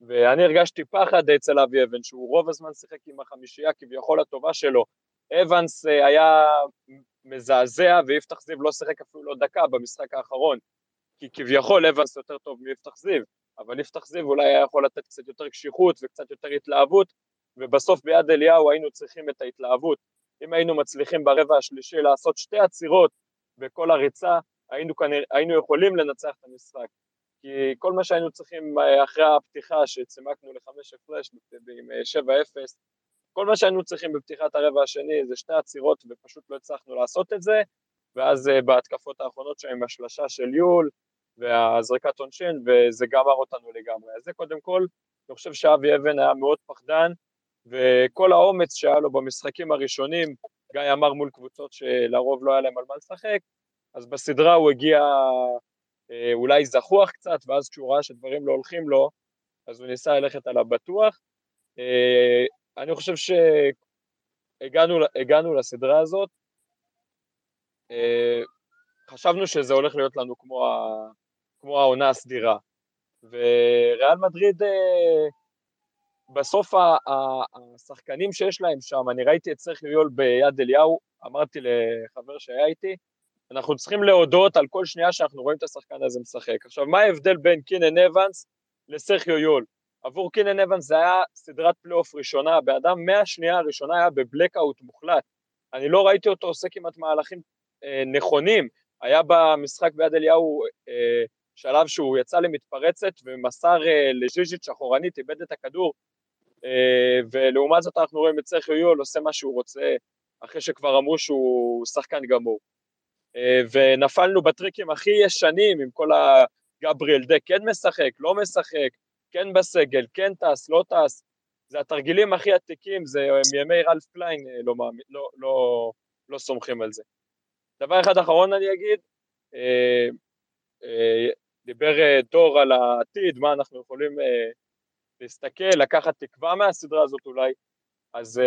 ואני הרגשתי פחד אצל אבי אבן, שהוא רוב הזמן שיחק עם החמישייה כביכול הטובה שלו. אבנס אה, היה מזעזע ויפתח זיו לא שיחק אפילו לא דקה במשחק האחרון, כי כביכול אבנס יותר טוב מיפתח זיו, אבל יפתח זיו אולי היה יכול לתת קצת יותר קשיחות וקצת יותר התלהבות, ובסוף ביד אליהו היינו צריכים את ההתלהבות. אם היינו מצליחים ברבע השלישי לעשות שתי עצירות בכל הריצה, היינו, כנראה, היינו יכולים לנצח את המשחק. כי כל מה שהיינו צריכים אה, אחרי הפתיחה שצימקנו לחמש הפרש עם 7-0, אה, כל מה שהיינו צריכים בפתיחת הרבע השני זה שתי עצירות ופשוט לא הצלחנו לעשות את זה, ואז אה, בהתקפות האחרונות שם עם השלשה של יול והזריקת עונשין, וזה גמר אותנו לגמרי. אז זה קודם כל, אני חושב שאבי אבן היה מאוד פחדן, וכל האומץ שהיה לו במשחקים הראשונים, גיא אמר מול קבוצות שלרוב לא היה להם על מה לשחק, אז בסדרה הוא הגיע אה, אולי זחוח קצת, ואז כשהוא ראה שדברים לא הולכים לו, אז הוא ניסה ללכת על הבטוח. אה, אני חושב שהגענו לסדרה הזאת, אה, חשבנו שזה הולך להיות לנו כמו, ה, כמו העונה הסדירה. וריאל מדריד, בסוף השחקנים שיש להם שם, אני ראיתי את סרחיו יול ביד אליהו, אמרתי לחבר שהיה איתי, אנחנו צריכים להודות על כל שנייה שאנחנו רואים את השחקן הזה משחק. עכשיו, מה ההבדל בין קינן אבנס לסרחיו יול? עבור קינן אבנס זה היה סדרת פלייאוף ראשונה, באדם מהשנייה הראשונה היה ב blackout מוחלט. אני לא ראיתי אותו עושה כמעט מהלכים אה, נכונים. היה במשחק ביד אליהו אה, שלב שהוא יצא למתפרצת ומסר אה, לז'יז'יץ' אחורנית, איבד את הכדור, אה, ולעומת זאת אנחנו רואים את סרחיו יול עושה מה שהוא רוצה, אחרי שכבר אמרו שהוא שחקן גמור. אה, ונפלנו בטריקים הכי ישנים עם כל הגבריאל דק, כן משחק, לא משחק, כן בסגל, כן טס, לא טס, זה התרגילים הכי עתיקים, זה מימי רלף קליין אה, לא, לא, לא, לא סומכים על זה. דבר אחד אחרון אני אגיד, אה, דיבר דור על העתיד, מה אנחנו יכולים להסתכל, לקחת תקווה מהסדרה הזאת אולי, אז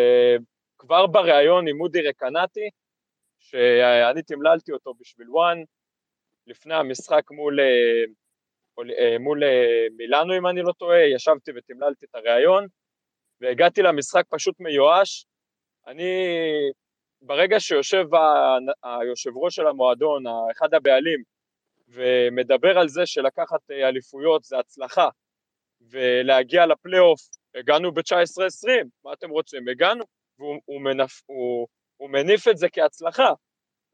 כבר בריאיון עם אודי רקנטי, שאני תמללתי אותו בשביל וואן, לפני המשחק מול, אה, אה, מול אה, מילאנו אם אני לא טועה, ישבתי ותמללתי את הריאיון, והגעתי למשחק פשוט מיואש. אני, ברגע שיושב היושב ראש של המועדון, אחד הבעלים, ומדבר על זה שלקחת אליפויות זה הצלחה, ולהגיע לפלייאוף, הגענו ב-19-20, מה אתם רוצים? הגענו, והוא מנפ... הוא, הוא מניף את זה כהצלחה.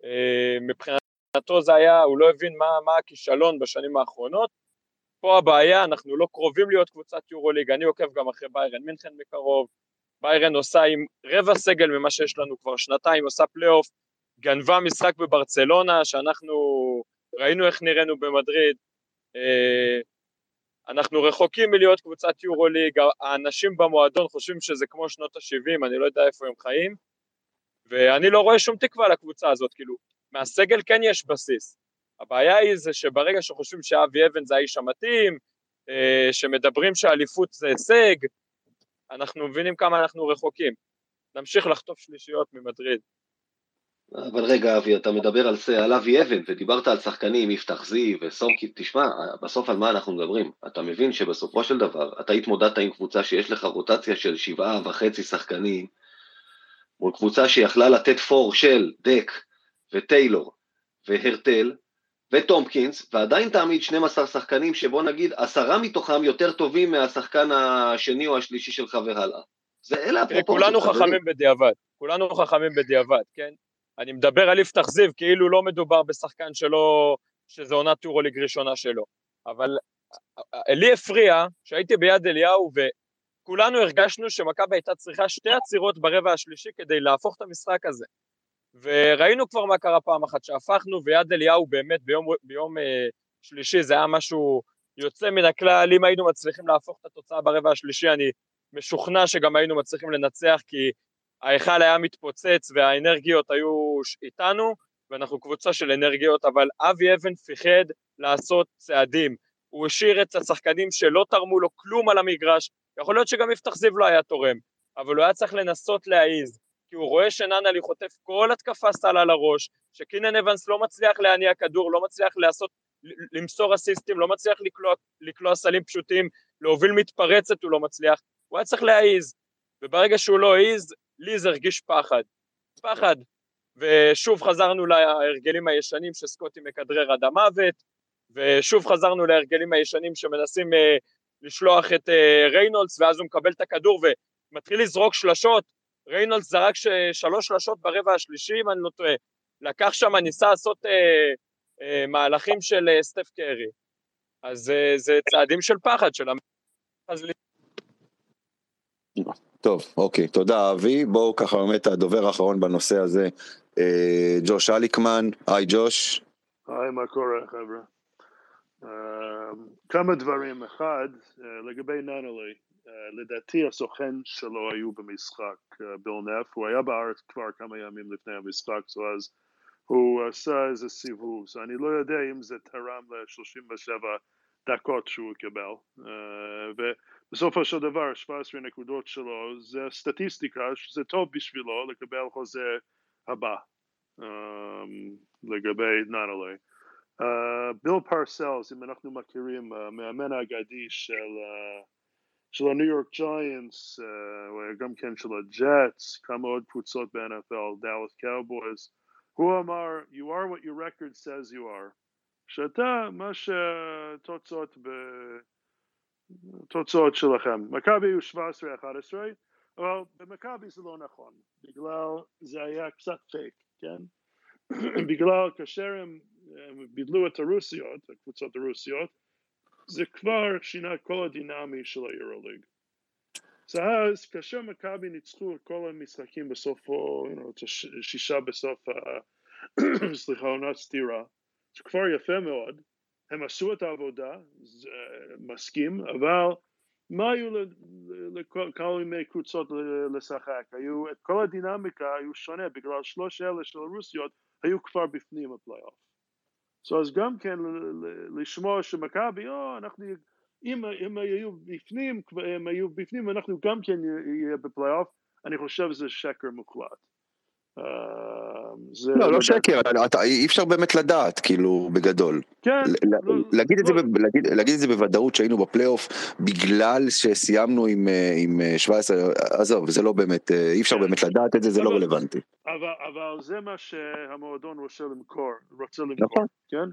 אה, מבחינתו זה היה, הוא לא הבין מה, מה הכישלון בשנים האחרונות. פה הבעיה, אנחנו לא קרובים להיות קבוצת יורוליג, אני עוקב גם אחרי ביירן מינכן מקרוב, ביירן עושה עם רבע סגל ממה שיש לנו כבר שנתיים, עושה פלייאוף, גנבה משחק בברצלונה, שאנחנו ראינו איך נראינו במדריד, אה, אנחנו רחוקים מלהיות קבוצת יורוליג, האנשים במועדון חושבים שזה כמו שנות ה-70, אני לא יודע איפה הם חיים, ואני לא רואה שום תקווה לקבוצה הזאת, כאילו, מהסגל כן יש בסיס. הבעיה היא זה שברגע שחושבים שאבי אבן זה האיש המתאים, אה, שמדברים שאליפות זה הישג, אנחנו מבינים כמה אנחנו רחוקים. נמשיך לחטוף שלישיות ממדריד. אבל רגע אבי, אתה מדבר על, על אבי אבן ודיברת על שחקנים, יפתח זיו וסומקי, תשמע, בסוף על מה אנחנו מדברים? אתה מבין שבסופו של דבר אתה התמודדת עם קבוצה שיש לך רוטציה של שבעה וחצי שחקנים מול קבוצה שיכלה לתת פור של דק וטיילור והרטל וטומפקינס, ועדיין תעמיד 12 שחקנים שבוא נגיד עשרה מתוכם יותר טובים מהשחקן השני או השלישי שלך והלאה. זה אלה הפרופורציות. כולנו חכמים בדיעבד, כולנו חכמים בדיעבד, כן? אני מדבר על יפתח זיו כאילו לא מדובר בשחקן שלו, שזו עונת טורוליג ראשונה שלו. אבל לי הפריע שהייתי ביד אליהו כולנו הרגשנו שמכבי הייתה צריכה שתי עצירות ברבע השלישי כדי להפוך את המשחק הזה. וראינו כבר מה קרה פעם אחת שהפכנו, ויד אליהו באמת ביום, ביום אה, שלישי זה היה משהו יוצא מן הכלל, אם היינו מצליחים להפוך את התוצאה ברבע השלישי, אני משוכנע שגם היינו מצליחים לנצח, כי ההיכל היה מתפוצץ והאנרגיות היו איתנו, ואנחנו קבוצה של אנרגיות, אבל אבי אבן פיחד לעשות צעדים. הוא השאיר את השחקנים שלא תרמו לו כלום על המגרש, יכול להיות שגם יפתח זיו לא היה תורם, אבל הוא היה צריך לנסות להעיז, כי הוא רואה שננלי חוטף כל התקפה סל על הראש, שקינן אבנס לא מצליח להניע כדור, לא מצליח לעשות, למסור אסיסטים, לא מצליח לקלוע, לקלוע סלים פשוטים, להוביל מתפרצת הוא לא מצליח, הוא היה צריך להעיז, וברגע שהוא לא העיז, לי זה הרגיש פחד, פחד, ושוב חזרנו להרגלים הישנים שסקוטי מכדרר עד המוות, ושוב חזרנו להרגלים הישנים שמנסים אה, לשלוח את אה, ריינולדס, ואז הוא מקבל את הכדור ומתחיל לזרוק שלשות. ריינולדס זרק ש... שלוש שלשות ברבע השלישי, אם אני לא טועה. לקח שם, ניסה לעשות אה, אה, מהלכים של אה, סטף קרי. אז אה, זה צעדים של פחד של המ... טוב, אוקיי, תודה אבי. בואו ככה באמת הדובר האחרון בנושא הזה, אה, ג'וש אליקמן. היי ג'וש. היי, מה קורה חבר'ה? אה, כמה דברים. אחד, אה, לגבי ננלי, אה, לדעתי הסוכן שלו היו במשחק, ביל נף, הוא היה בארץ כבר כמה ימים לפני המשחק, so אז הוא עשה איזה סיבוב, so אני לא יודע אם זה תרם ל-37 דקות שהוא קיבל, אה, ובסופו של דבר 17 נקודות שלו זה סטטיסטיקה שזה טוב בשבילו לקבל חוזה הבא אה, לגבי ננלי. ביל פרסלס, אם אנחנו מכירים, המאמן האגדי של uh, של הניו יורק ג'יינטס, גם כן של הג'טס, כמה עוד קבוצות ב-NFL, דאלס קאובויז, הוא אמר, you are what your record says you are. שאתה, מה שתוצאות ב... תוצאות שלכם. מכבי היו 17-11, אבל במכבי זה לא נכון, בגלל זה היה קצת פייק, כן? בגלל כאשר הם, הם בידלו את הרוסיות, הקבוצות הרוסיות, זה כבר שינה כל הדינמי של היורוליג. אז כאשר מכבי ניצחו את כל המשחקים בסוף, את השישה בסוף, סליחה, עונת סטירה, זה כבר יפה מאוד, הם עשו את העבודה, מסכים, אבל מה היו לכל מיני קבוצות לשחק? היו, את כל הדינמיקה היו שונה, בגלל שלוש אלה של הרוסיות היו כבר בפנים הפלייאוף. So אז גם כן לשמוע שמכבי, או אנחנו, אם הם היו בפנים, הם היו בפנים, אנחנו גם כן נהיה בפלייאוף, אני חושב שזה שקר מוחלט. זה לא, לא שקר, אתה, אי אפשר באמת לדעת, כאילו, בגדול. כן. לא, להגיד, את זה, להגיד, להגיד את זה בוודאות שהיינו בפלייאוף בגלל שסיימנו עם, עם 17, עזוב, זה לא באמת, אי אפשר באמת לדעת את זה, זה לא רלוונטי. אבל, אבל זה מה שהמועדון רוצה למכור, רוצה למכור, כן?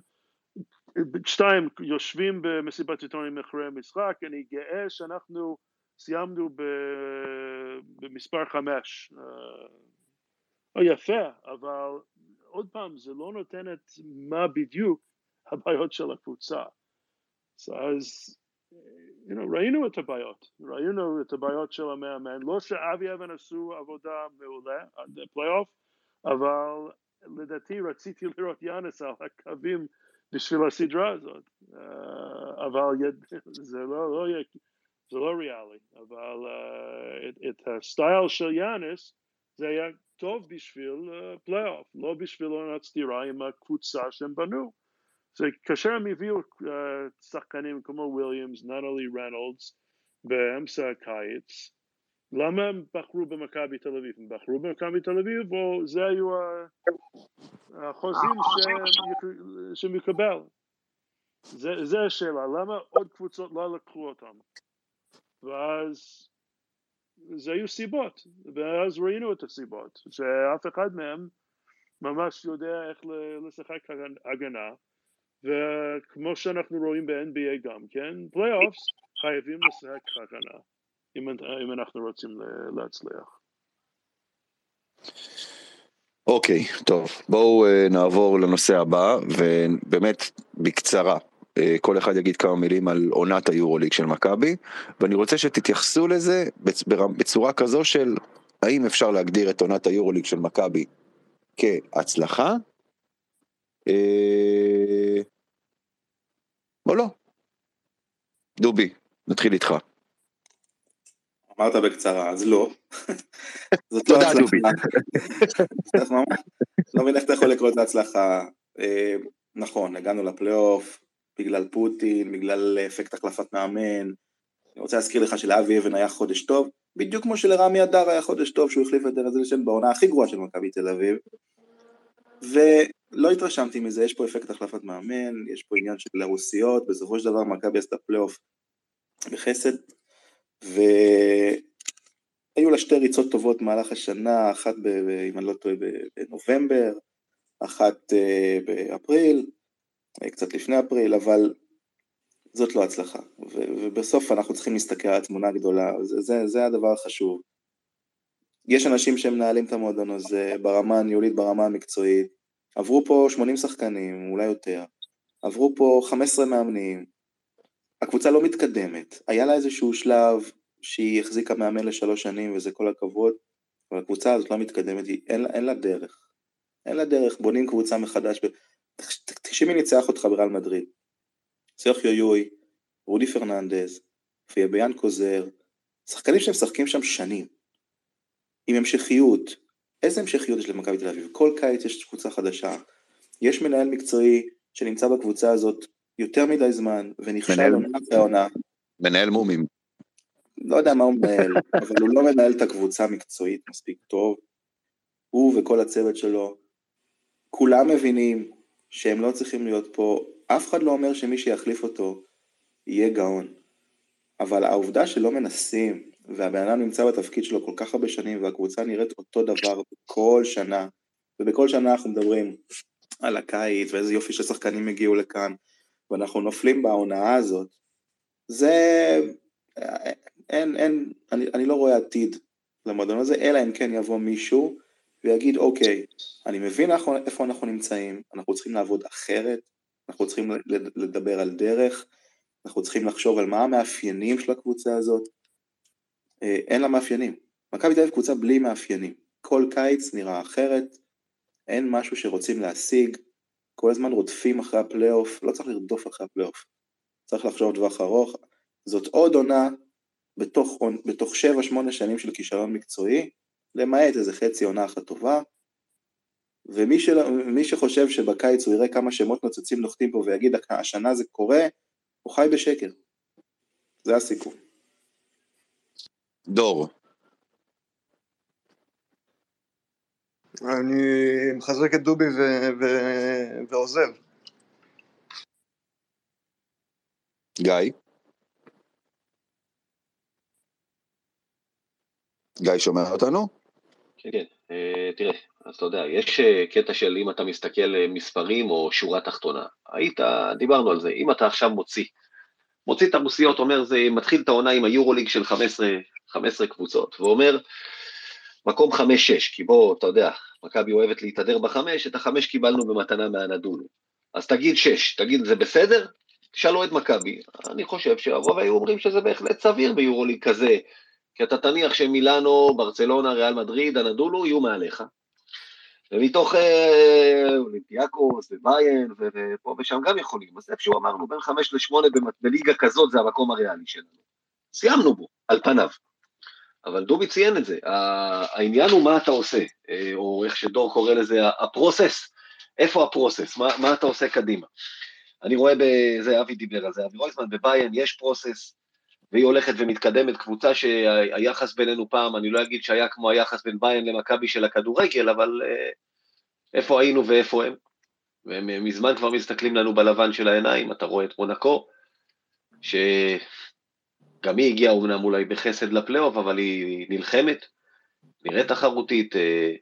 שתיים, יושבים במסיבת עיתונאים אחרי המשחק, אני גאה שאנחנו סיימנו במספר חמש. או יפה, אבל עוד פעם, זה לא נותן את מה בדיוק הבעיות של הקבוצה. אז you know, ראינו את הבעיות, ראינו את הבעיות של המאמן, לא שאבי אבן עשו עבודה מעולה עד הפלייאוף, אבל לדעתי רציתי לראות יאנס על הקווים בשביל הסדרה הזאת, אבל זה לא, לא, זה לא ריאלי, אבל uh, את, את הסטייל של יאנס זה היה טוב בשביל פלייאוף, לא בשביל עונה סדירה עם הקבוצה שהם בנו. זה כאשר הם הביאו שחקנים כמו וויליאמס, ננלי, ריינולדס באמצע הקיץ, למה הם בחרו במכבי תל אביב? הם בחרו במכבי תל אביב או זה היו החוזים שהם יקבל? זה השאלה, למה עוד קבוצות לא לקחו אותם? ואז זה היו סיבות, ואז ראינו את הסיבות, שאף אחד מהם ממש יודע איך לשחק הגנה, וכמו שאנחנו רואים ב-NBA גם כן, פלייאופס חייבים לשחק הגנה, אם, אם אנחנו רוצים להצליח. אוקיי, okay, טוב, בואו uh, נעבור לנושא הבא, ובאמת בקצרה. כל אחד יגיד כמה מילים על עונת היורוליג של מכבי, ואני רוצה שתתייחסו לזה בצורה כזו של האם אפשר להגדיר את עונת היורוליג של מכבי כהצלחה, אה... או לא. דובי, נתחיל איתך. אמרת בקצרה, אז לא. זאת לא הצלחה. לא מבין איך אתה יכול לקרוא את ההצלחה. נכון, הגענו לפלייאוף, בגלל פוטין, בגלל אפקט החלפת מאמן. אני רוצה להזכיר לך שלאבי אבן היה חודש טוב, בדיוק כמו שלרמי הדר היה חודש טוב שהוא החליף את דרזלשן בעונה הכי גרועה של מכבי תל אביב. ולא התרשמתי מזה, יש פה אפקט החלפת מאמן, יש פה עניין של הרוסיות, בסופו של דבר מכבי עשתה פלייאוף בחסד, והיו לה שתי ריצות טובות במהלך השנה, אחת, ב, אם אני לא טועה, בנובמבר, אחת אה, באפריל, קצת לפני אפריל, אבל זאת לא הצלחה. ובסוף אנחנו צריכים להסתכל על התמונה הגדולה, זה, זה, זה הדבר החשוב. יש אנשים שמנהלים את המועדון הזה ברמה הניהולית, ברמה המקצועית, עברו פה 80 שחקנים, אולי יותר, עברו פה 15 מאמנים, הקבוצה לא מתקדמת, היה לה איזשהו שלב שהיא החזיקה מאמן לשלוש שנים וזה כל הכבוד, אבל הקבוצה הזאת לא מתקדמת, אין, אין לה דרך, אין לה דרך, בונים קבוצה מחדש, תקשיב מי ניצח אותך בריאל מדריד, סרחיו יול, רודי פרננדז, פביאן קוזר, שחקנים שמשחקים שם שנים, עם המשכיות, איזה המשכיות יש למכבי תל אביב? כל קיץ יש קבוצה חדשה, יש מנהל מקצועי שנמצא בקבוצה הזאת יותר מדי זמן, ונכשל עונה אחרי עונה. מנהל מומים. לא יודע מה הוא מנהל, אבל הוא לא מנהל את הקבוצה המקצועית מספיק טוב. הוא וכל הצוות שלו, כולם מבינים שהם לא צריכים להיות פה, אף אחד לא אומר שמי שיחליף אותו יהיה גאון. אבל העובדה שלא מנסים, והבן אדם נמצא בתפקיד שלו כל כך הרבה שנים, והקבוצה נראית אותו דבר כל שנה, ובכל שנה אנחנו מדברים על הקיץ, ואיזה יופי ששחקנים הגיעו לכאן, ואנחנו נופלים בהונאה הזאת, זה... אין, אין, אני, אני לא רואה עתיד למועדון הזה, אלא אם כן יבוא מישהו ויגיד, אוקיי, אני מבין איפה אנחנו נמצאים, אנחנו צריכים לעבוד אחרת, אנחנו צריכים לדבר על דרך, אנחנו צריכים לחשוב על מה המאפיינים של הקבוצה הזאת. אה, אין לה מאפיינים. מכבי תל אביב קבוצה בלי מאפיינים. כל קיץ נראה אחרת, אין משהו שרוצים להשיג, כל הזמן רודפים אחרי הפלייאוף, לא צריך לרדוף אחרי הפלייאוף, צריך לחשוב טווח ארוך, זאת עוד עונה בתוך, בתוך 7-8 שנים של כישלון מקצועי, למעט איזה חצי עונה אחת טובה, ומי של, שחושב שבקיץ הוא יראה כמה שמות נוצצים נוחתים פה ויגיד השנה זה קורה, הוא חי בשקר. זה הסיכום. דור. אני מחזק את דובי ו- ו- ועוזב. גיא? גיא שומע אותנו? כן. אה, תראה, אז אתה יודע, יש אה, קטע של אם אתה מסתכל אה, מספרים או שורה תחתונה. היית, דיברנו על זה, אם אתה עכשיו מוציא, מוציא את המוסיות, אומר, זה מתחיל את העונה עם היורוליג של 15, 15 קבוצות, ואומר, מקום 5-6, כי בוא, אתה יודע, מכבי אוהבת להתהדר בחמש, את החמש קיבלנו במתנה מהנדולו. אז תגיד שש, תגיד זה בסדר? תשאלו את מכבי, אני חושב שהרוב היו אומרים שזה בהחלט סביר ביורוליג כזה, כי אתה תניח שמילאנו, ברצלונה, ריאל מדריד, הנדולו יהיו מעליך. ומתוך אה, אולימפיאקוס וביירן ופה ושם גם יכולים, אז איפשהו אמרנו בין חמש לשמונה בליגה כזאת זה המקום הריאלי שלנו. סיימנו בו, על פניו. אבל דובי ציין את זה, העניין הוא מה אתה עושה, אה, או איך שדור קורא לזה, ה process, איפה ה process, מה, מה אתה עושה קדימה. אני רואה בזה, אבי דיבר על זה, אבי רויזמן, בביירן יש process, והיא הולכת ומתקדמת, קבוצה שהיחס בינינו פעם, אני לא אגיד שהיה כמו היחס בין ביירן למכבי של הכדורגל, אבל אה, איפה היינו ואיפה הם. והם מזמן כבר מסתכלים לנו בלבן של העיניים, אתה רואה את מונקו, ש... גם היא הגיעה אומנם אולי בחסד לפלייאוף, אבל היא נלחמת, נראית תחרותית, אה,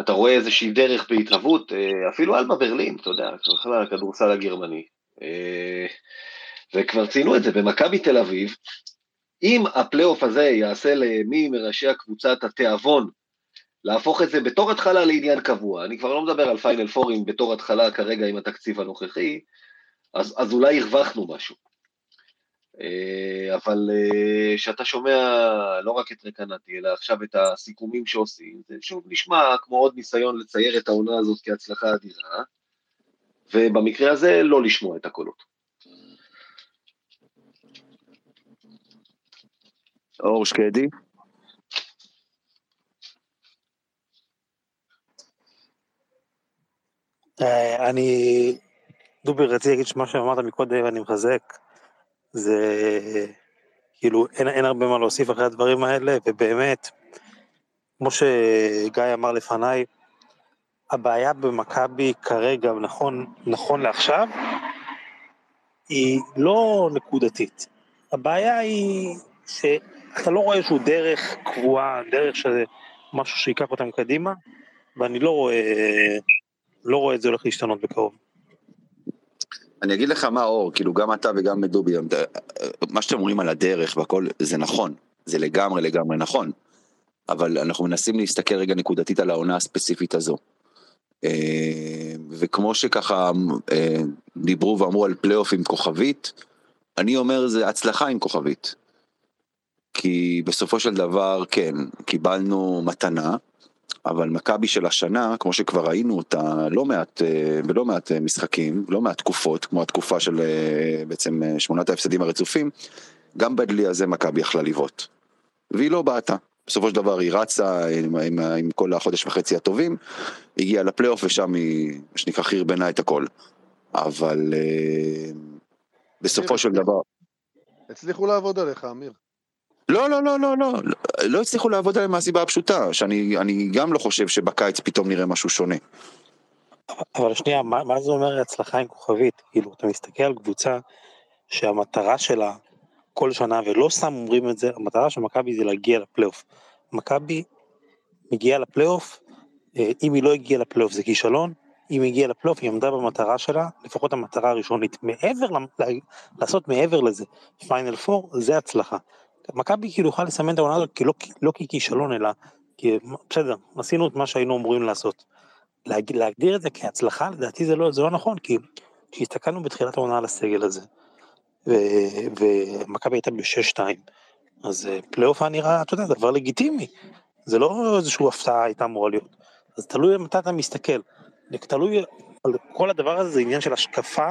אתה רואה איזושהי דרך בהתהוות, אה, אפילו אלמה ברלין, אתה יודע, בכלל הכדורסל הגרמני. וכבר ציינו את זה, במכבי תל אביב, אם הפלייאוף הזה יעשה למי מראשי הקבוצת התיאבון להפוך את זה בתור התחלה לעניין קבוע, אני כבר לא מדבר על פיינל פורים בתור התחלה כרגע עם התקציב הנוכחי, אז, אז אולי הרווחנו משהו. אה, אבל אה, כשאתה שומע לא רק את רקנתי, אלא עכשיו את הסיכומים שעושים, זה שוב נשמע כמו עוד ניסיון לצייר את העונה הזאת כהצלחה אדירה, ובמקרה הזה לא לשמוע את הקולות. אור שקדי. אה, אני, דובי, רציתי להגיד שמה שאמרת מקודם, אני מחזק. זה כאילו אין, אין הרבה מה להוסיף אחרי הדברים האלה, ובאמת, כמו שגיא אמר לפניי, הבעיה במכבי כרגע, נכון, נכון לעכשיו, היא לא נקודתית. הבעיה היא שאתה לא רואה איזשהו דרך קבועה, דרך שזה משהו שיקח אותם קדימה, ואני לא רואה, לא רואה את זה הולך להשתנות בקרוב. אני אגיד לך מה אור, כאילו גם אתה וגם דובי, מה שאתם אומרים על הדרך והכל, זה נכון, זה לגמרי לגמרי נכון, אבל אנחנו מנסים להסתכל רגע נקודתית על העונה הספציפית הזו. אה, וכמו שככה אה, דיברו ואמרו על פלייאוף עם כוכבית, אני אומר זה הצלחה עם כוכבית. כי בסופו של דבר, כן, קיבלנו מתנה, אבל מכבי של השנה, כמו שכבר ראינו אותה לא מעט, אה, בלא מעט משחקים, לא מעט תקופות, כמו התקופה של בעצם שמונת ההפסדים הרצופים, גם בדלי הזה מכבי יכלה לבעוט. והיא לא בעטה. בסופו של דבר היא רצה עם, עם, עם כל החודש וחצי הטובים, הגיעה לפלייאוף ושם היא, מה שנקרא, חרבנה את הכל. אבל אה, בסופו של דבר... הצליחו לעבוד עליך, אמיר. לא, לא, לא, לא, לא, לא הצליחו לעבוד עליהם מהסיבה הפשוטה, שאני גם לא חושב שבקיץ פתאום נראה משהו שונה. אבל שנייה, מה, מה זה אומר הצלחה עם כוכבית? כאילו, אתה מסתכל על קבוצה שהמטרה שלה כל שנה, ולא סתם אומרים את זה, המטרה של מכבי זה להגיע לפלייאוף. מכבי מגיעה לפלייאוף, אה, אם היא לא הגיעה לפלייאוף זה כישלון, אם היא הגיעה לפלייאוף היא עמדה במטרה שלה, לפחות המטרה הראשונית. מעבר, לעשות מעבר לזה, פיינל פור, זה הצלחה. מכבי כאילו יכולה לסמן את העונה הזאת לא, לא ככישלון, אלא כי בסדר, עשינו את מה שהיינו אמורים לעשות. להגדיר את זה כהצלחה, לדעתי זה לא, זה לא נכון, כי כשהסתכלנו בתחילת העונה על הסגל הזה, ומכבי הייתה ב-6-2, אז אה, פלייאוף היה נראה, אתה יודע, דבר לגיטימי, זה לא איזושהי הפתעה הייתה אמורה להיות, אז תלוי מתי אתה מסתכל, תלוי, כל הדבר הזה זה עניין של השקפה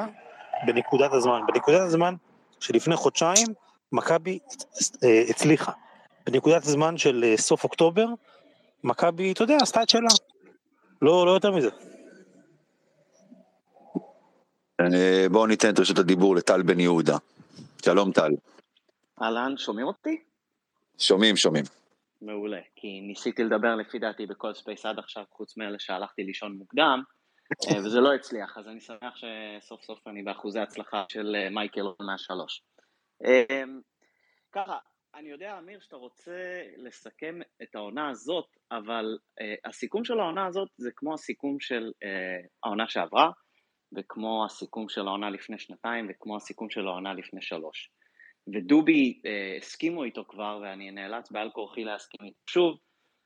בנקודת הזמן, בנקודת הזמן שלפני חודשיים מכבי אה, הצליחה, בנקודת הזמן של אה, סוף אוקטובר, מכבי, אתה יודע, עשתה את שלה, לא, לא יותר מזה. בואו ניתן את רשות הדיבור לטל בן יהודה. שלום טל. אהלן, שומעים אותי? שומעים, שומעים. מעולה, כי ניסיתי לדבר לפי דעתי בכל space עד עכשיו, חוץ מאלה שהלכתי לישון מוקדם, אה, וזה לא הצליח, אז אני שמח שסוף סוף אני באחוזי הצלחה של מייקל מהשלוש. ככה, אני יודע, אמיר, שאתה רוצה לסכם את העונה הזאת, אבל הסיכום של העונה הזאת זה כמו הסיכום של העונה שעברה, וכמו הסיכום של העונה לפני שנתיים וכמו הסיכום של העונה לפני שלוש. ודובי אה, הסכימו איתו כבר ואני נאלץ בעל כורחי להסכים איתו שוב,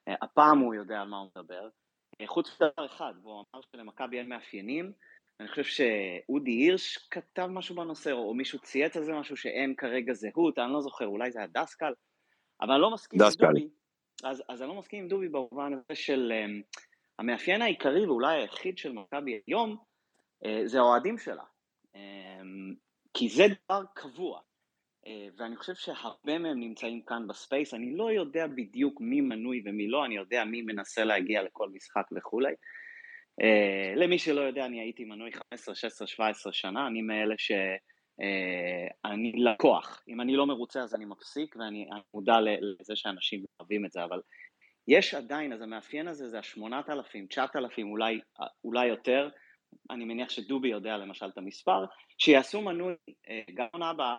אה, הפעם הוא יודע על מה הוא מדבר, אה, חוץ מדבר אחד, והוא אמר שלמכבי אין מאפיינים, אני חושב שאודי הירש כתב משהו בנושא, או מישהו צייץ על זה משהו שאין כרגע זהות, אני לא זוכר, אולי זה היה דסקל, אבל אני לא מסכים דסקל. עם דובי, אז, אז אני לא מסכים עם דובי במובן הזה של um, המאפיין העיקרי ואולי היחיד של מכבי היום, אה, זה האוהדים שלה, אמ, כי זה דבר קבוע, אה, ואני חושב שהרבה מהם נמצאים כאן ב space, אני לא יודע בדיוק מי מנוי ומי לא, אני יודע מי מנסה להגיע לכל משחק וכולי. אה, למי שלא יודע, אני הייתי מנוי 15, 16, 17 שנה, אני מאלה ש... אני לקוח, אם אני לא מרוצה אז אני מפסיק ואני מודע לזה שאנשים אוהבים את זה, אבל יש עדיין, אז המאפיין הזה זה השמונת אלפים, תשעת אלפים, אולי, אולי יותר, אני מניח שדובי יודע למשל את המספר, שיעשו מנוי אה, גם עונה הבאה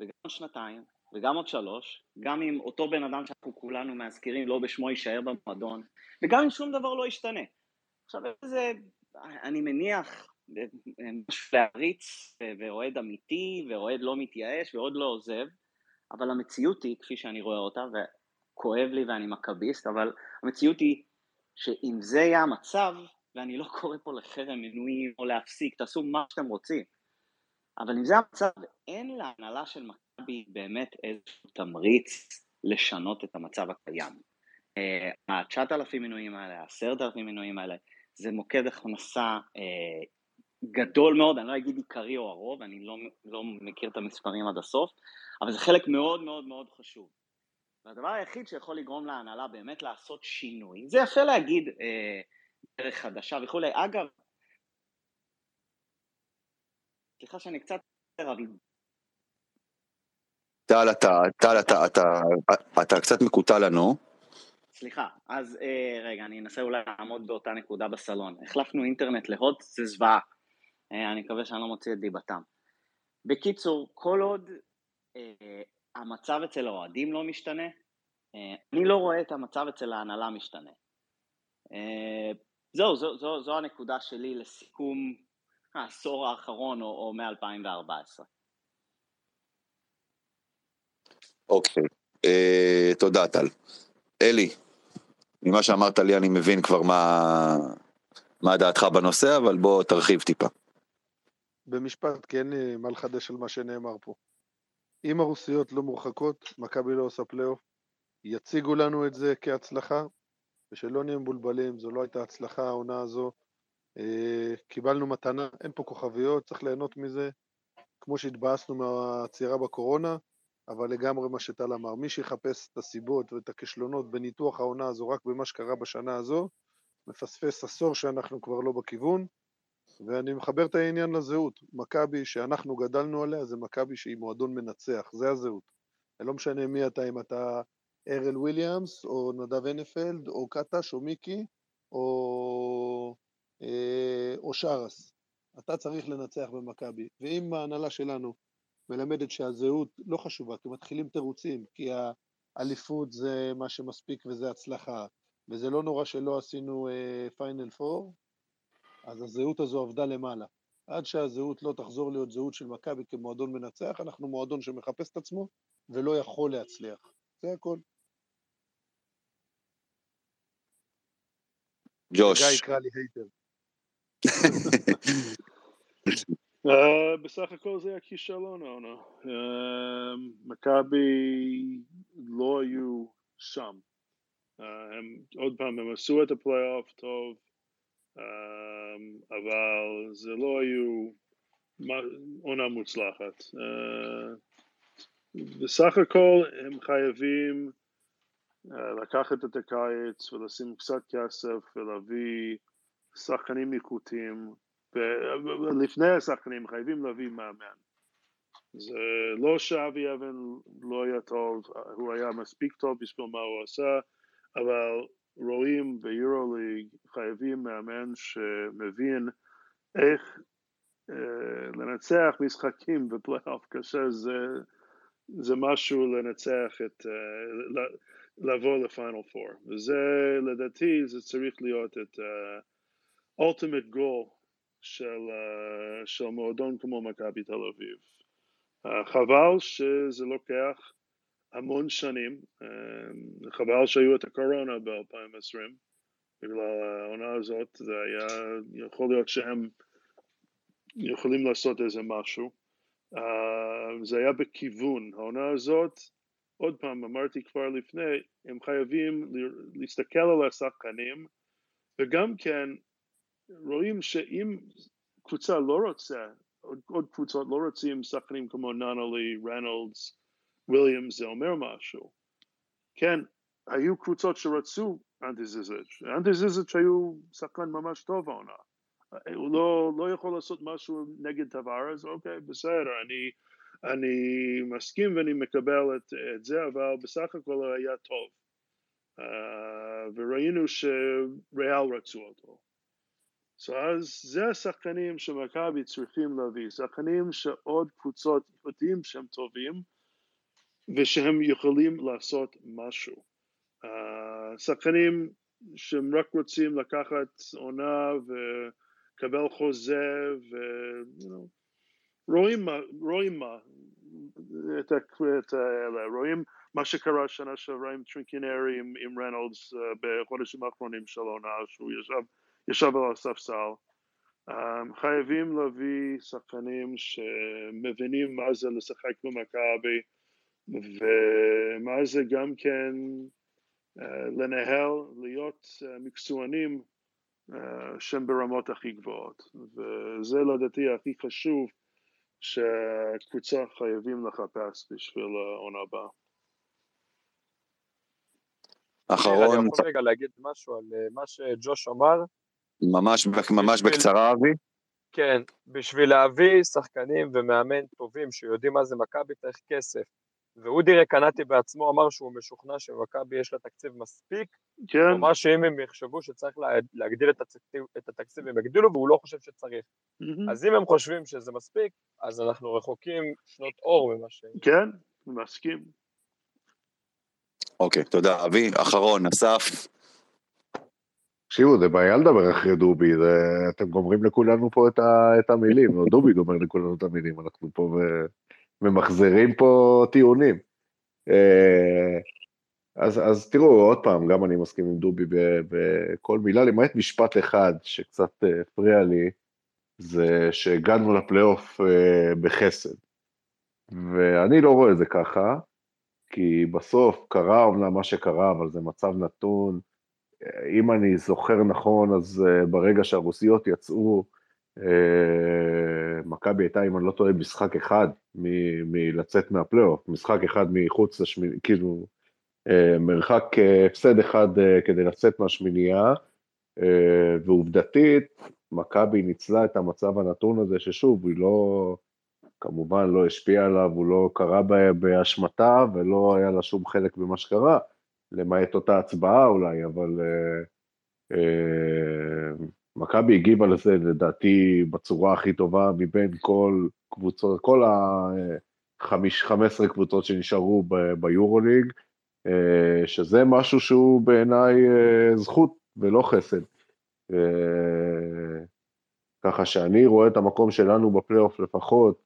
וגם עוד שנתיים וגם עוד שלוש, גם אם אותו בן אדם שאנחנו כולנו מזכירים לא בשמו יישאר במועדון, וגם אם שום דבר לא ישתנה. עכשיו איזה, אני מניח, משהו להריץ ואוהד אמיתי ואוהד לא מתייאש ועוד לא עוזב, אבל המציאות היא, כפי שאני רואה אותה, וכואב לי ואני מכביסט, אבל המציאות היא שאם זה יהיה המצב, ואני לא קורא פה לחרם מנויים או להפסיק, תעשו מה שאתם רוצים. אבל אם זה המצב, אין להנהלה של מכבי באמת איזשהו תמריץ לשנות את המצב הקיים. ה-9,000 מנויים האלה, ה-10,000 מנויים האלה, זה מוקד הכנסה אה, גדול מאוד, אני לא אגיד עיקרי או הרוב, אני לא, לא מכיר את המספרים עד הסוף, אבל זה חלק מאוד מאוד מאוד חשוב. והדבר היחיד שיכול לגרום להנהלה באמת לעשות שינוי, זה יפה להגיד אה, דרך חדשה וכולי. אגב, סליחה שאני קצת... טל, אתה, טל, אתה, אתה, אתה קצת מקוטע לנו. סליחה, אז אה, רגע, אני אנסה אולי לעמוד באותה נקודה בסלון. החלפנו אינטרנט להוט, זה זוועה. אה, אני מקווה שאני לא מוציא את דיבתם. בקיצור, כל עוד אה, המצב אצל האוהדים לא משתנה, אה, אני לא רואה את המצב אצל ההנהלה משתנה. אה, זהו, זו, זו, זו הנקודה שלי לסיכום העשור האחרון או, או מ-2014. אוקיי, אה, תודה טל. אלי, ממה שאמרת לי אני מבין כבר מה, מה דעתך בנושא, אבל בוא תרחיב טיפה. במשפט, כי אין לי מה לחדש על מה שנאמר פה. אם הרוסיות לא מורחקות, מכבי לא עושה פלייאוף, יציגו לנו את זה כהצלחה, ושלא נהיה מבולבלים, זו לא הייתה הצלחה העונה הזו. אה, קיבלנו מתנה, אין פה כוכביות, צריך ליהנות מזה, כמו שהתבאסנו מהעצירה בקורונה, אבל לגמרי מה שטל אמר, מי שיחפש את הסיבות ואת הכישלונות בניתוח העונה הזו רק במה שקרה בשנה הזו, מפספס עשור שאנחנו כבר לא בכיוון, ואני מחבר את העניין לזהות. מכבי שאנחנו גדלנו עליה זה מכבי שהיא מועדון מנצח, זה הזהות. לא משנה מי אתה, אם אתה ארל וויליאמס, או נדב הנפלד, או קטש, או מיקי, או, אה, או שרס. אתה צריך לנצח במכבי. ואם ההנהלה שלנו מלמדת שהזהות לא חשובה, כי מתחילים תירוצים, כי האליפות זה מה שמספיק וזה הצלחה, וזה לא נורא שלא עשינו פיינל uh, פור, אז הזהות הזו עבדה למעלה. עד שהזהות לא תחזור להיות זהות של מכבי כמועדון מנצח, אנחנו מועדון שמחפש את עצמו ולא יכול להצליח. זה הכל. ג'וש. גיא יקרא לי hater. אה, בסך הכל זה הכישלון העונה. אה, מכבי לא היו שם. Uh, הם עוד פעם, הם עשו את הפלייאוף טוב, אבל זה לא היו עונה מוצלחת. בסך הכל הם חייבים לקחת את הקיץ ולשים קצת כסף ולהביא שחקנים איכותיים ולפני השחקנים חייבים להביא מאמן. זה לא שאבי אבן לא היה טוב, הוא היה מספיק טוב בשביל מה הוא עשה, אבל רואים ביורוליג חייבים מאמן שמבין איך אה, לנצח משחקים בפלייאוף קשה, זה, זה משהו לנצח את, אה, לבוא לפיינל פור, וזה לדעתי זה צריך להיות את ultimate goal של, uh, של מועדון כמו מכבי תל אביב. Uh, חבל שזה לוקח המון שנים, uh, חבל שהיו את הקורונה ב-2020, בגלל העונה הזאת, זה היה, יכול להיות שהם יכולים לעשות איזה משהו. זה היה בכיוון, העונה הזאת, עוד פעם, אמרתי כבר לפני, הם חייבים להסתכל על השחקנים, וגם כן רואים שאם קבוצה לא רוצה, עוד, עוד קבוצות לא רוצים שחקנים כמו נאנלי, רנולדס, וויליאמס, זה אומר משהו. כן, היו קבוצות שרצו אנטי זיזיץ', אנטי זיזיץ' היו שחקן ממש טוב העונה. הוא לא, לא יכול לעשות משהו נגד טווארז, אוקיי, בסדר, אני, אני מסכים ואני מקבל את, את זה, אבל בסך הכל היה טוב. Uh, וראינו שריאל רצו אותו. So אז זה השחקנים שמכבי צריכים להביא, שחקנים שעוד קבוצות איכותיים שהם טובים ושהם יכולים לעשות משהו. Uh, שחקנים שהם רק רוצים לקחת עונה וקבל חוזה ו... You know, מה, מה, את, את אלה, רואים מה שקרה שנה שעברה עם טרינקינרי, עם, עם רנולדס uh, בחודשים האחרונים של העונה, שהוא ישב ישב על הספסל. Um, חייבים להביא שחקנים שמבינים מה זה לשחק במכבי ומה זה גם כן uh, לנהל, להיות uh, מקצוענים uh, שהם ברמות הכי גבוהות וזה לדעתי הכי חשוב שהקבוצה חייבים לחפש בשביל העונה הבאה. אחרון. אני יכול רגע להגיד משהו על מה שג'וש אמר. ממש, ממש בשביל, בקצרה, אבי. כן, בשביל להביא שחקנים ומאמן טובים שיודעים מה זה מכבי צריך כסף. ואודי רקנטי בעצמו אמר שהוא משוכנע שמכבי יש לה תקציב מספיק. כן. הוא אמר שאם הם יחשבו שצריך לה, להגדיל את התקציב, את התקציב הם יגדילו, והוא לא חושב שצריך. Mm-hmm. אז אם הם חושבים שזה מספיק, אז אנחנו רחוקים שנות אור ממה ש... כן, מסכים. אוקיי, תודה. אבי, אחרון, אסף. תקשיבו, זה בעיה לדבר אחרי דובי, זה, אתם גומרים לכולנו פה את, ה, את המילים, או דובי גומר לכולנו את המילים, אנחנו פה ו, ממחזרים פה טיעונים. אה, אז, אז תראו, עוד פעם, גם אני מסכים עם דובי בכל מילה, למעט משפט אחד שקצת אה, הפריע לי, זה שהגענו לפלייאוף אה, בחסד. ואני לא רואה את זה ככה, כי בסוף קרה אומנם מה שקרה, אבל זה מצב נתון. אם אני זוכר נכון, אז uh, ברגע שהרוסיות יצאו, uh, מכבי הייתה, אם אני לא טועה, משחק אחד מלצאת מהפלייאוף, משחק אחד מחוץ לשמיני, כאילו, מרחק הפסד אחד כדי לצאת מהשמינייה, ועובדתית, מכבי ניצלה את המצב הנתון הזה, ששוב, היא לא, כמובן לא השפיעה עליו, הוא לא קרה באשמתה ולא היה לה שום חלק במה שקרה, למעט אותה הצבעה אולי, אבל אה, אה, מכבי הגיבה לזה לדעתי בצורה הכי טובה מבין כל קבוצות, כל ה-15 קבוצות שנשארו ביורוליג, אה, שזה משהו שהוא בעיניי אה, זכות ולא חסד. אה, ככה שאני רואה את המקום שלנו בפלייאוף לפחות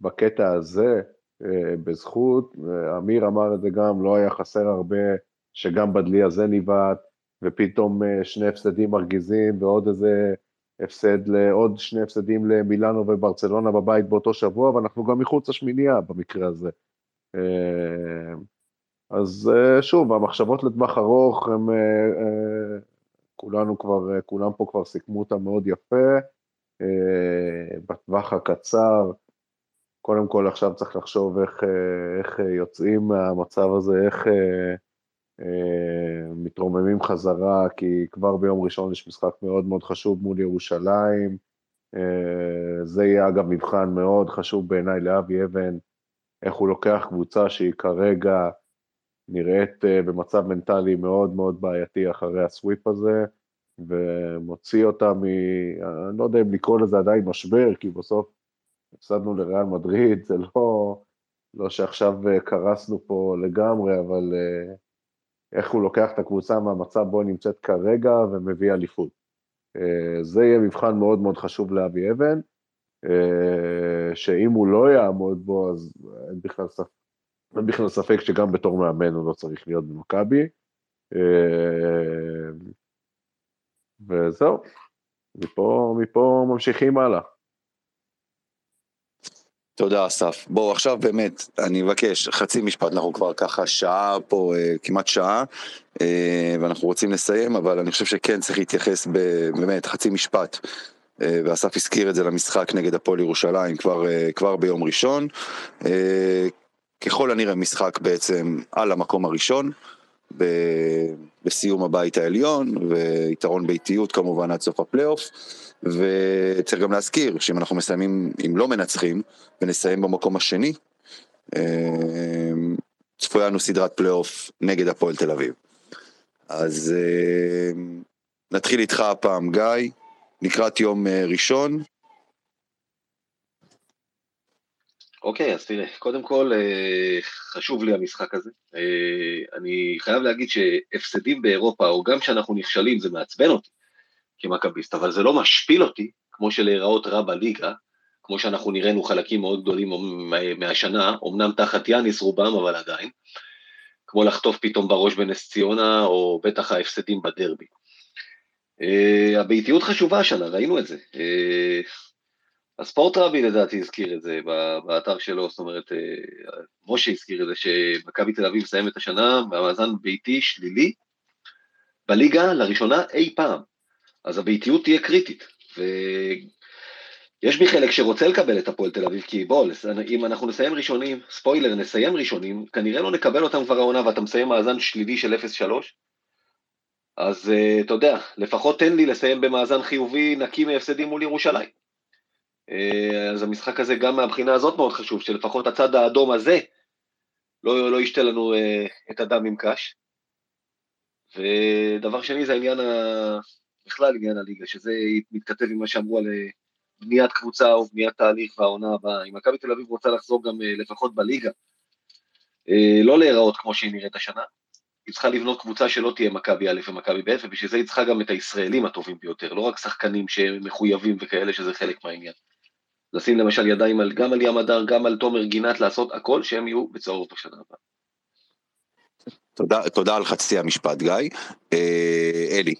בקטע הזה, אה, בזכות, אמיר אמר את זה גם, לא היה חסר הרבה שגם בדלי הזה ניבט, ופתאום אה, שני הפסדים מרגיזים ועוד איזה הפסד, לעוד שני הפסדים למילאנו וברצלונה בבית באותו שבוע, ואנחנו גם מחוץ לשמינייה במקרה הזה. אה, אז שוב, המחשבות לטווח ארוך, הם, כולנו כבר, כולם פה כבר סיכמו אותם מאוד יפה. בטווח הקצר, קודם כל עכשיו צריך לחשוב איך, אה, איך אה, יוצאים מהמצב הזה, איך אה, אה, מתרוממים חזרה, כי כבר ביום ראשון יש משחק מאוד מאוד חשוב מול ירושלים. אה, זה יהיה אגב מבחן מאוד חשוב בעיניי לאבי אבן, איך הוא לוקח קבוצה שהיא כרגע נראית אה, במצב מנטלי מאוד מאוד בעייתי אחרי הסוויפ הזה, ומוציא אותה מ... אני לא יודע אם לקרוא לזה עדיין משבר, כי בסוף הפסדנו לריאל מדריד, זה לא, לא שעכשיו אה, קרסנו פה לגמרי, אבל אה, איך הוא לוקח את הקבוצה מהמצב בו היא נמצאת כרגע ומביא אליפות. אה, זה יהיה מבחן מאוד מאוד חשוב לאבי אבן, שאם הוא לא יעמוד בו, אז אין בכלל ספק, אין בכלל ספק שגם בתור מאמן הוא לא צריך להיות במכבי. וזהו, מפה, מפה ממשיכים הלאה. תודה אסף. בואו עכשיו באמת, אני מבקש, חצי משפט, אנחנו כבר ככה שעה פה, אה, כמעט שעה, אה, ואנחנו רוצים לסיים, אבל אני חושב שכן צריך להתייחס באמת, חצי משפט. אה, ואסף הזכיר את זה למשחק נגד הפועל ירושלים כבר, כבר ביום ראשון. ככל הנראה משחק בעצם על המקום הראשון, ב, בסיום הבית העליון, ויתרון ביתיות כמובן עד סוף הפלייאוף. וצריך גם להזכיר שאם אנחנו מסיימים, אם לא מנצחים, ונסיים במקום השני, אה, צפויה לנו סדרת פלייאוף נגד הפועל תל אביב. אז אה, נתחיל איתך הפעם, גיא, לקראת יום אה, ראשון. אוקיי, אז תראה, קודם כל חשוב לי המשחק הזה. אני חייב להגיד שהפסדים באירופה, או גם כשאנחנו נכשלים, זה מעצבן אותי. כמכביסט, אבל זה לא משפיל אותי, כמו שלהיראות רע בליגה, כמו שאנחנו נראינו חלקים מאוד גדולים מהשנה, אמנם תחת יאניס רובם, אבל עדיין, כמו לחטוף פתאום בראש בנס ציונה, או בטח ההפסדים בדרבי. Uh, הביתיות חשובה השנה, ראינו את זה. Uh, הספורט רבי לדעתי הזכיר את זה באתר שלו, זאת אומרת, uh, משה הזכיר את זה, שמכבי תל אביב מסיים את השנה במאזן ביתי שלילי, בליגה לראשונה אי פעם. אז הביתיות תהיה קריטית. ויש בי חלק שרוצה לקבל את הפועל תל אביב, כי בוא, אם אנחנו נסיים ראשונים, ספוילר, נסיים ראשונים, כנראה לא נקבל אותם כבר העונה ואתה מסיים מאזן שלילי של 0-3, אז uh, אתה יודע, לפחות תן לי לסיים במאזן חיובי נקי מהפסדים מול ירושלים. Uh, אז המשחק הזה גם מהבחינה הזאת מאוד חשוב, שלפחות הצד האדום הזה לא, לא ישתה לנו uh, את הדם עם קש. ודבר שני זה העניין ה... בכלל עניין הליגה, שזה מתכתב עם מה שאמרו על אה, בניית קבוצה או בניית תהליך והעונה הבאה. אם מכבי תל אביב רוצה לחזור גם אה, לפחות בליגה, אה, לא להיראות כמו שהיא נראית השנה, היא צריכה לבנות קבוצה שלא תהיה מכבי א' ומכבי ב', ובשביל זה היא צריכה גם את הישראלים הטובים ביותר, לא רק שחקנים שמחויבים וכאלה שזה חלק מהעניין. לשים למשל ידיים על, גם על ים הדר, גם על תומר גינת, לעשות הכל שהם יהיו בצהוב בשנה הבאה. תודה, תודה על חצי המשפט, גיא. אה, אלי.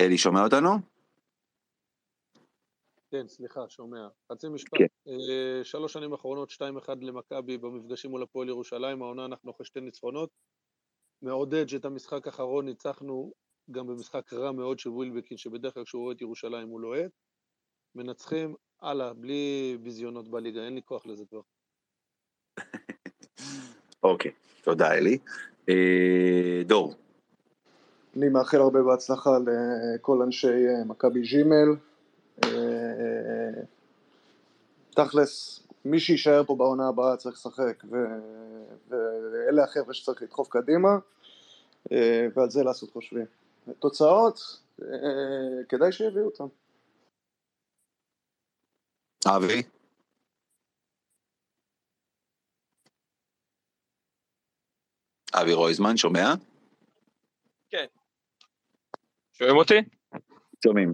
אלי, שומע אותנו? כן, סליחה, שומע. חצי משפט. כן. אה, שלוש שנים אחרונות, 2-1 למכבי במפגשים מול הפועל ירושלים, העונה אנחנו אחרי שתי ניצחונות. מעודד שאת המשחק האחרון ניצחנו גם במשחק רע מאוד של ווילבקין, שבדרך כלל כשהוא רואה את ירושלים הוא לוהט. מנצחים, הלאה, בלי ביזיונות בליגה, אין לי כוח לזה כבר. אוקיי, תודה אלי. אה, דור. אני מאחל הרבה בהצלחה לכל אנשי אה, מכבי ג'ימל. אה, תכלס, מי שיישאר פה בעונה הבאה צריך לשחק, ו- ואלה החבר'ה שצריך לדחוף קדימה, אה, ועל זה לעשות חושבים. תוצאות, אה, כדאי שיביאו אותם. אבי. אבי רויזמן, שומע? שומעים אותי? שומעים.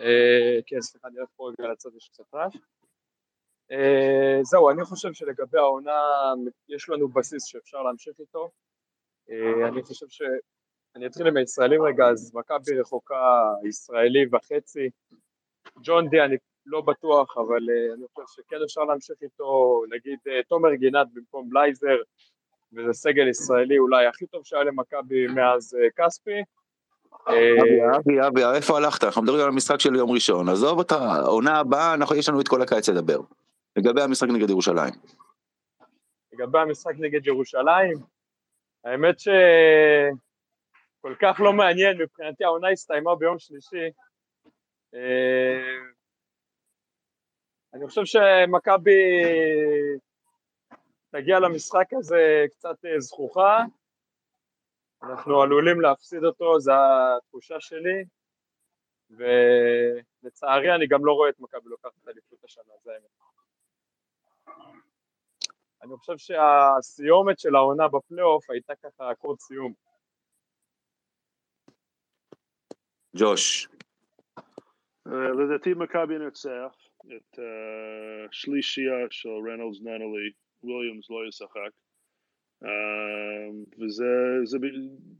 אה, כן, סליחה, אני הולך פה רגע לצד, יש קצת רעש. אה, זהו, אני חושב שלגבי העונה, יש לנו בסיס שאפשר להמשיך איתו. אה, אני חושב ש... אני אתחיל עם הישראלים רגע, אז מכבי רחוקה ישראלי וחצי. ג'ון די אני לא בטוח, אבל אני חושב שכן אפשר להמשיך איתו, נגיד תומר גינת במקום בלייזר, וזה סגל ישראלי אולי הכי טוב שהיה למכבי מאז כספי. אבי, אבי, אבי, איפה הלכת? אנחנו מדברים על המשחק של יום ראשון, עזוב אותה, העונה הבאה, אנחנו, יש לנו את כל הקיץ לדבר. לגבי המשחק נגד ירושלים. לגבי המשחק נגד ירושלים, האמת שכל כך לא מעניין, מבחינתי העונה הסתיימה ביום שלישי. אה, אני חושב שמכבי תגיע למשחק הזה קצת אה, זכוכה, אנחנו עלולים להפסיד אותו, זו התחושה שלי, ולצערי אני גם לא רואה את מכבי לוקחת אליפות השנה, זה האמת. אני חושב שהסיומת של העונה בפלייאוף הייתה ככה אקורד סיום. ג'וש. לדעתי מכבי נצח את השלישייה של רנולדס ננלי, וויליאמס לא ישחק. וזה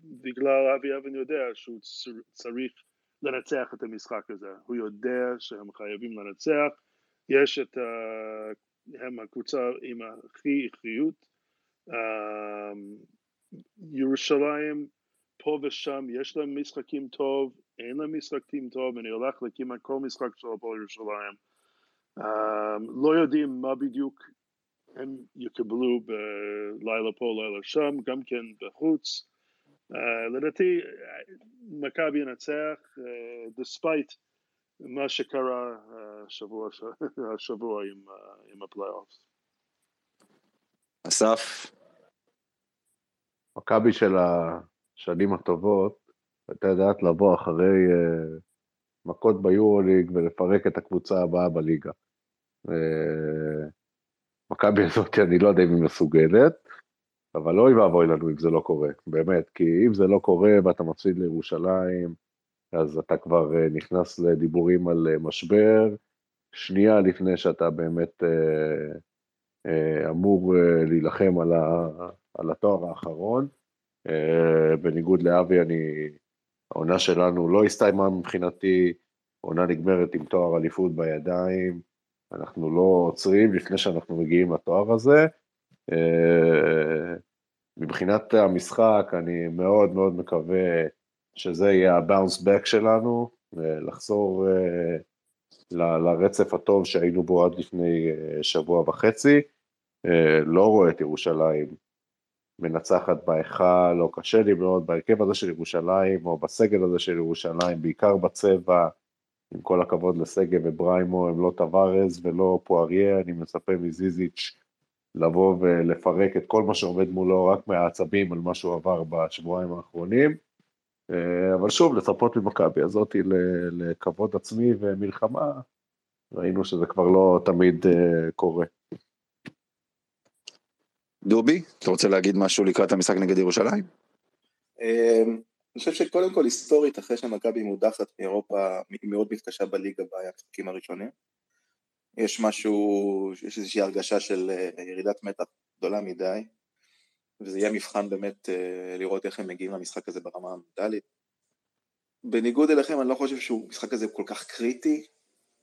בגלל אבי אבן יודע שהוא צריך לנצח את המשחק הזה, הוא יודע שהם חייבים לנצח, יש את, ה... הם הקבוצה עם הכי איכיות, ירושלים פה ושם יש להם משחקים טוב, אין להם משחקים טוב, אני הולך לכמעט כל משחק של הפועל ירושלים, לא יודעים מה בדיוק הם יקבלו בלילה פה, לילה שם, גם כן בחוץ. Uh, לדעתי, מכבי ינצח, uh, despite מה שקרה השבוע, השבוע עם, uh, עם הפלייאוף. אסף? מכבי של השנים הטובות הייתה יודעת לבוא אחרי uh, מכות ביורוליג ולפרק את הקבוצה הבאה בליגה. Uh, מכבי הזאת, אני לא יודע אם היא מסוגלת, אבל אוי ואבוי לנו אם זה לא קורה, באמת, כי אם זה לא קורה ואתה מפסיד לירושלים, אז אתה כבר אה, נכנס לדיבורים על אה, משבר, שנייה לפני שאתה באמת אה, אמור להילחם על, ה, על התואר האחרון. בניגוד לאבי, אני, העונה שלנו לא הסתיימה מבחינתי, העונה נגמרת עם תואר אליפות בידיים, אנחנו לא עוצרים לפני שאנחנו מגיעים לתואר הזה. אה, מבחינת המשחק, אני מאוד מאוד מקווה שזה יהיה הבאונס בק שלנו, לחזור אה, לרצף הטוב שהיינו בו עד לפני אה, שבוע וחצי. לא רואה את ירושלים מנצחת בהיכל, לא קשה לי מאוד בהרכב הזה של ירושלים, או בסגל הזה של ירושלים, בעיקר בצבע, עם כל הכבוד לשגב ובריימו, הם לא טווארז ולא פואריה, אני מצפה מזיזיץ' לבוא ולפרק את כל מה שעומד מולו רק מהעצבים על מה שהוא עבר בשבועיים האחרונים. אה, אבל שוב, לצפות ממכבי הזאתי לכבוד עצמי ומלחמה, ראינו שזה כבר לא תמיד uh, קורה. דובי, אתה רוצה להגיד משהו לקראת המשחק נגד ירושלים? אני חושב שקודם כל היסטורית, אחרי שמכבי מודחת מאירופה, היא מאוד מתקשה בליגה במשחקים הראשונים. יש משהו, יש איזושהי הרגשה של אה, ירידת מתח גדולה מדי, וזה יהיה מבחן באמת אה, לראות איך הם מגיעים למשחק הזה ברמה המנטלית. בניגוד אליכם, אני לא חושב שהמשחק הזה כל כך קריטי,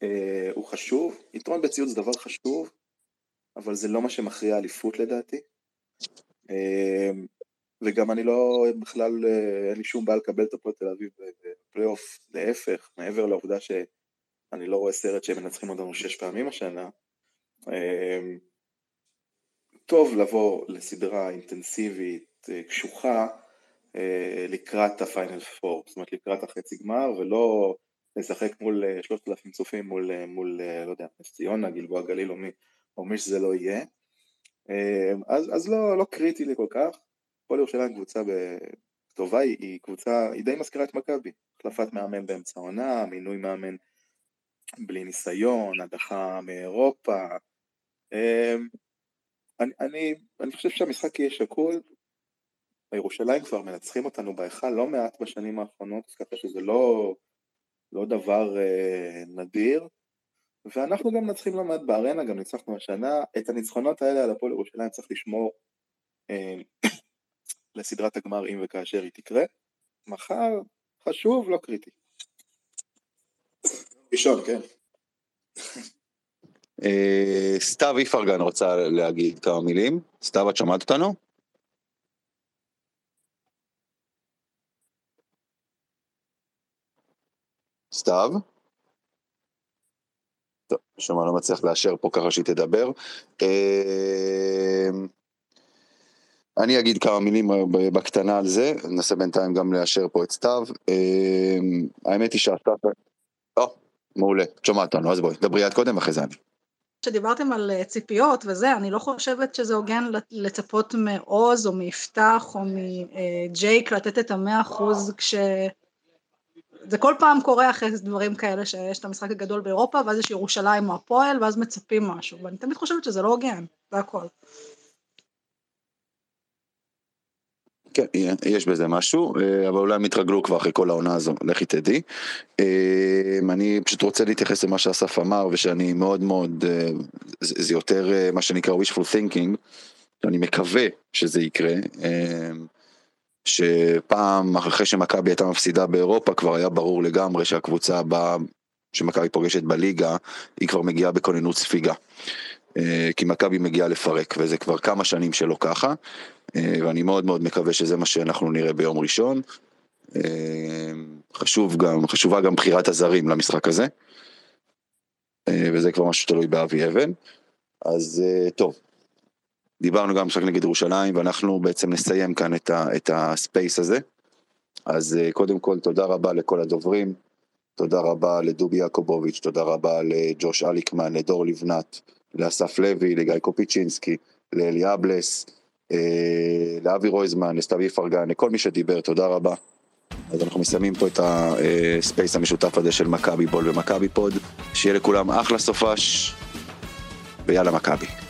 אה, הוא חשוב, יתרון בציוד זה דבר חשוב, אבל זה לא מה שמכריע אליפות לדעתי. וגם אני לא, בכלל, אין לי שום בעיה לקבל את הפועל תל אביב בפלייאוף, להפך, מעבר לעובדה ש... אני לא רואה סרט שהם מנצחים אותנו שש פעמים השנה. אמ, טוב לבוא לסדרה אינטנסיבית, אה, קשוחה, אה, לקראת הפיינל פור, זאת אומרת לקראת החצי גמר, ולא לשחק מול אה, שלושת אלפים צופים מול, מול, לא יודע, נס ציונה, גלבוע גליל או מי, או מי שזה לא יהיה. אמ, אז, אז לא, לא קריטי לי כל כך. הפועל ירושלים קבוצה טובה, היא, היא קבוצה, היא די מזכירה את מכבי. החלפת מאמן באמצע העונה, מינוי מאמן בלי ניסיון, הדחה מאירופה. אמ, אני, אני, אני חושב שהמשחק יהיה שקול. בירושלים כבר מנצחים אותנו בהיכל לא מעט בשנים האחרונות, ככה שזה לא, לא דבר אה, נדיר. ואנחנו גם מנצחים לא מעט בארנה, גם ניצחנו השנה. את הניצחונות האלה על הפועל ירושלים צריך לשמור אה, לסדרת הגמר אם וכאשר היא תקרה. מחר חשוב, לא קריטי. ראשון, כן. אה, סתיו איפרגן רוצה להגיד כמה מילים. סתיו, את שמעת אותנו? סתיו? טוב, שמע, לא מצליח לאשר פה ככה שהיא תדבר. אה, אני אגיד כמה מילים בקטנה על זה, ננסה בינתיים גם לאשר פה את סתיו. אה, האמת היא שאסף... או, מעולה, שומעת אותנו, אז בואי, דברי את קודם ואחרי זה אני. כשדיברתם על אה, ציפיות וזה, אני לא חושבת שזה הוגן לצפות מעוז או מיפתח או מג'ייק לתת את המאה אחוז כש... זה כל פעם קורה אחרי דברים כאלה שיש את המשחק הגדול באירופה ואז יש ירושלים או הפועל ואז מצפים משהו ואני תמיד חושבת שזה לא הוגן, זה הכל. כן, יש בזה משהו, אה, אבל אולי הם יתרגלו כבר אחרי כל העונה הזו, לכי תדעי. אה, אני פשוט רוצה להתייחס למה שאסף אמר, ושאני מאוד מאוד, אה, זה יותר מה שנקרא wishful thinking, אני מקווה שזה יקרה, שפעם אחרי שמכבי הייתה מפסידה באירופה, כבר היה ברור לגמרי שהקבוצה הבאה שמכבי פוגשת בליגה, היא כבר מגיעה בכוננות ספיגה. כי מכבי מגיעה לפרק, וזה כבר כמה שנים שלא ככה. אה, ואני מאוד מאוד מקווה שזה מה שאנחנו נראה ביום ראשון. אה, חשוב גם, חשובה גם בחירת הזרים למשחק הזה, אה, וזה כבר משהו שתלוי באבי אבן. אז טוב, דיברנו גם במשחק נגד ירושלים, ואנחנו בעצם נסיים כאן את, ה, את ה space הזה. אז קודם כל, תודה רבה לכל הדוברים, תודה רבה לדובי יעקובוביץ', תודה רבה לג'וש אליקמן, לדור לבנת, לאסף לוי, לגיא קופיצ'ינסקי, לאלי אבלס. אה, לאבי רויזמן, לסתיו איפרגן, לכל מי שדיבר, תודה רבה. אז אנחנו מסיימים פה את ה space המשותף הזה של מכבי בול ומכבי פוד. שיהיה לכולם אחלה סופש, ויאללה מכבי.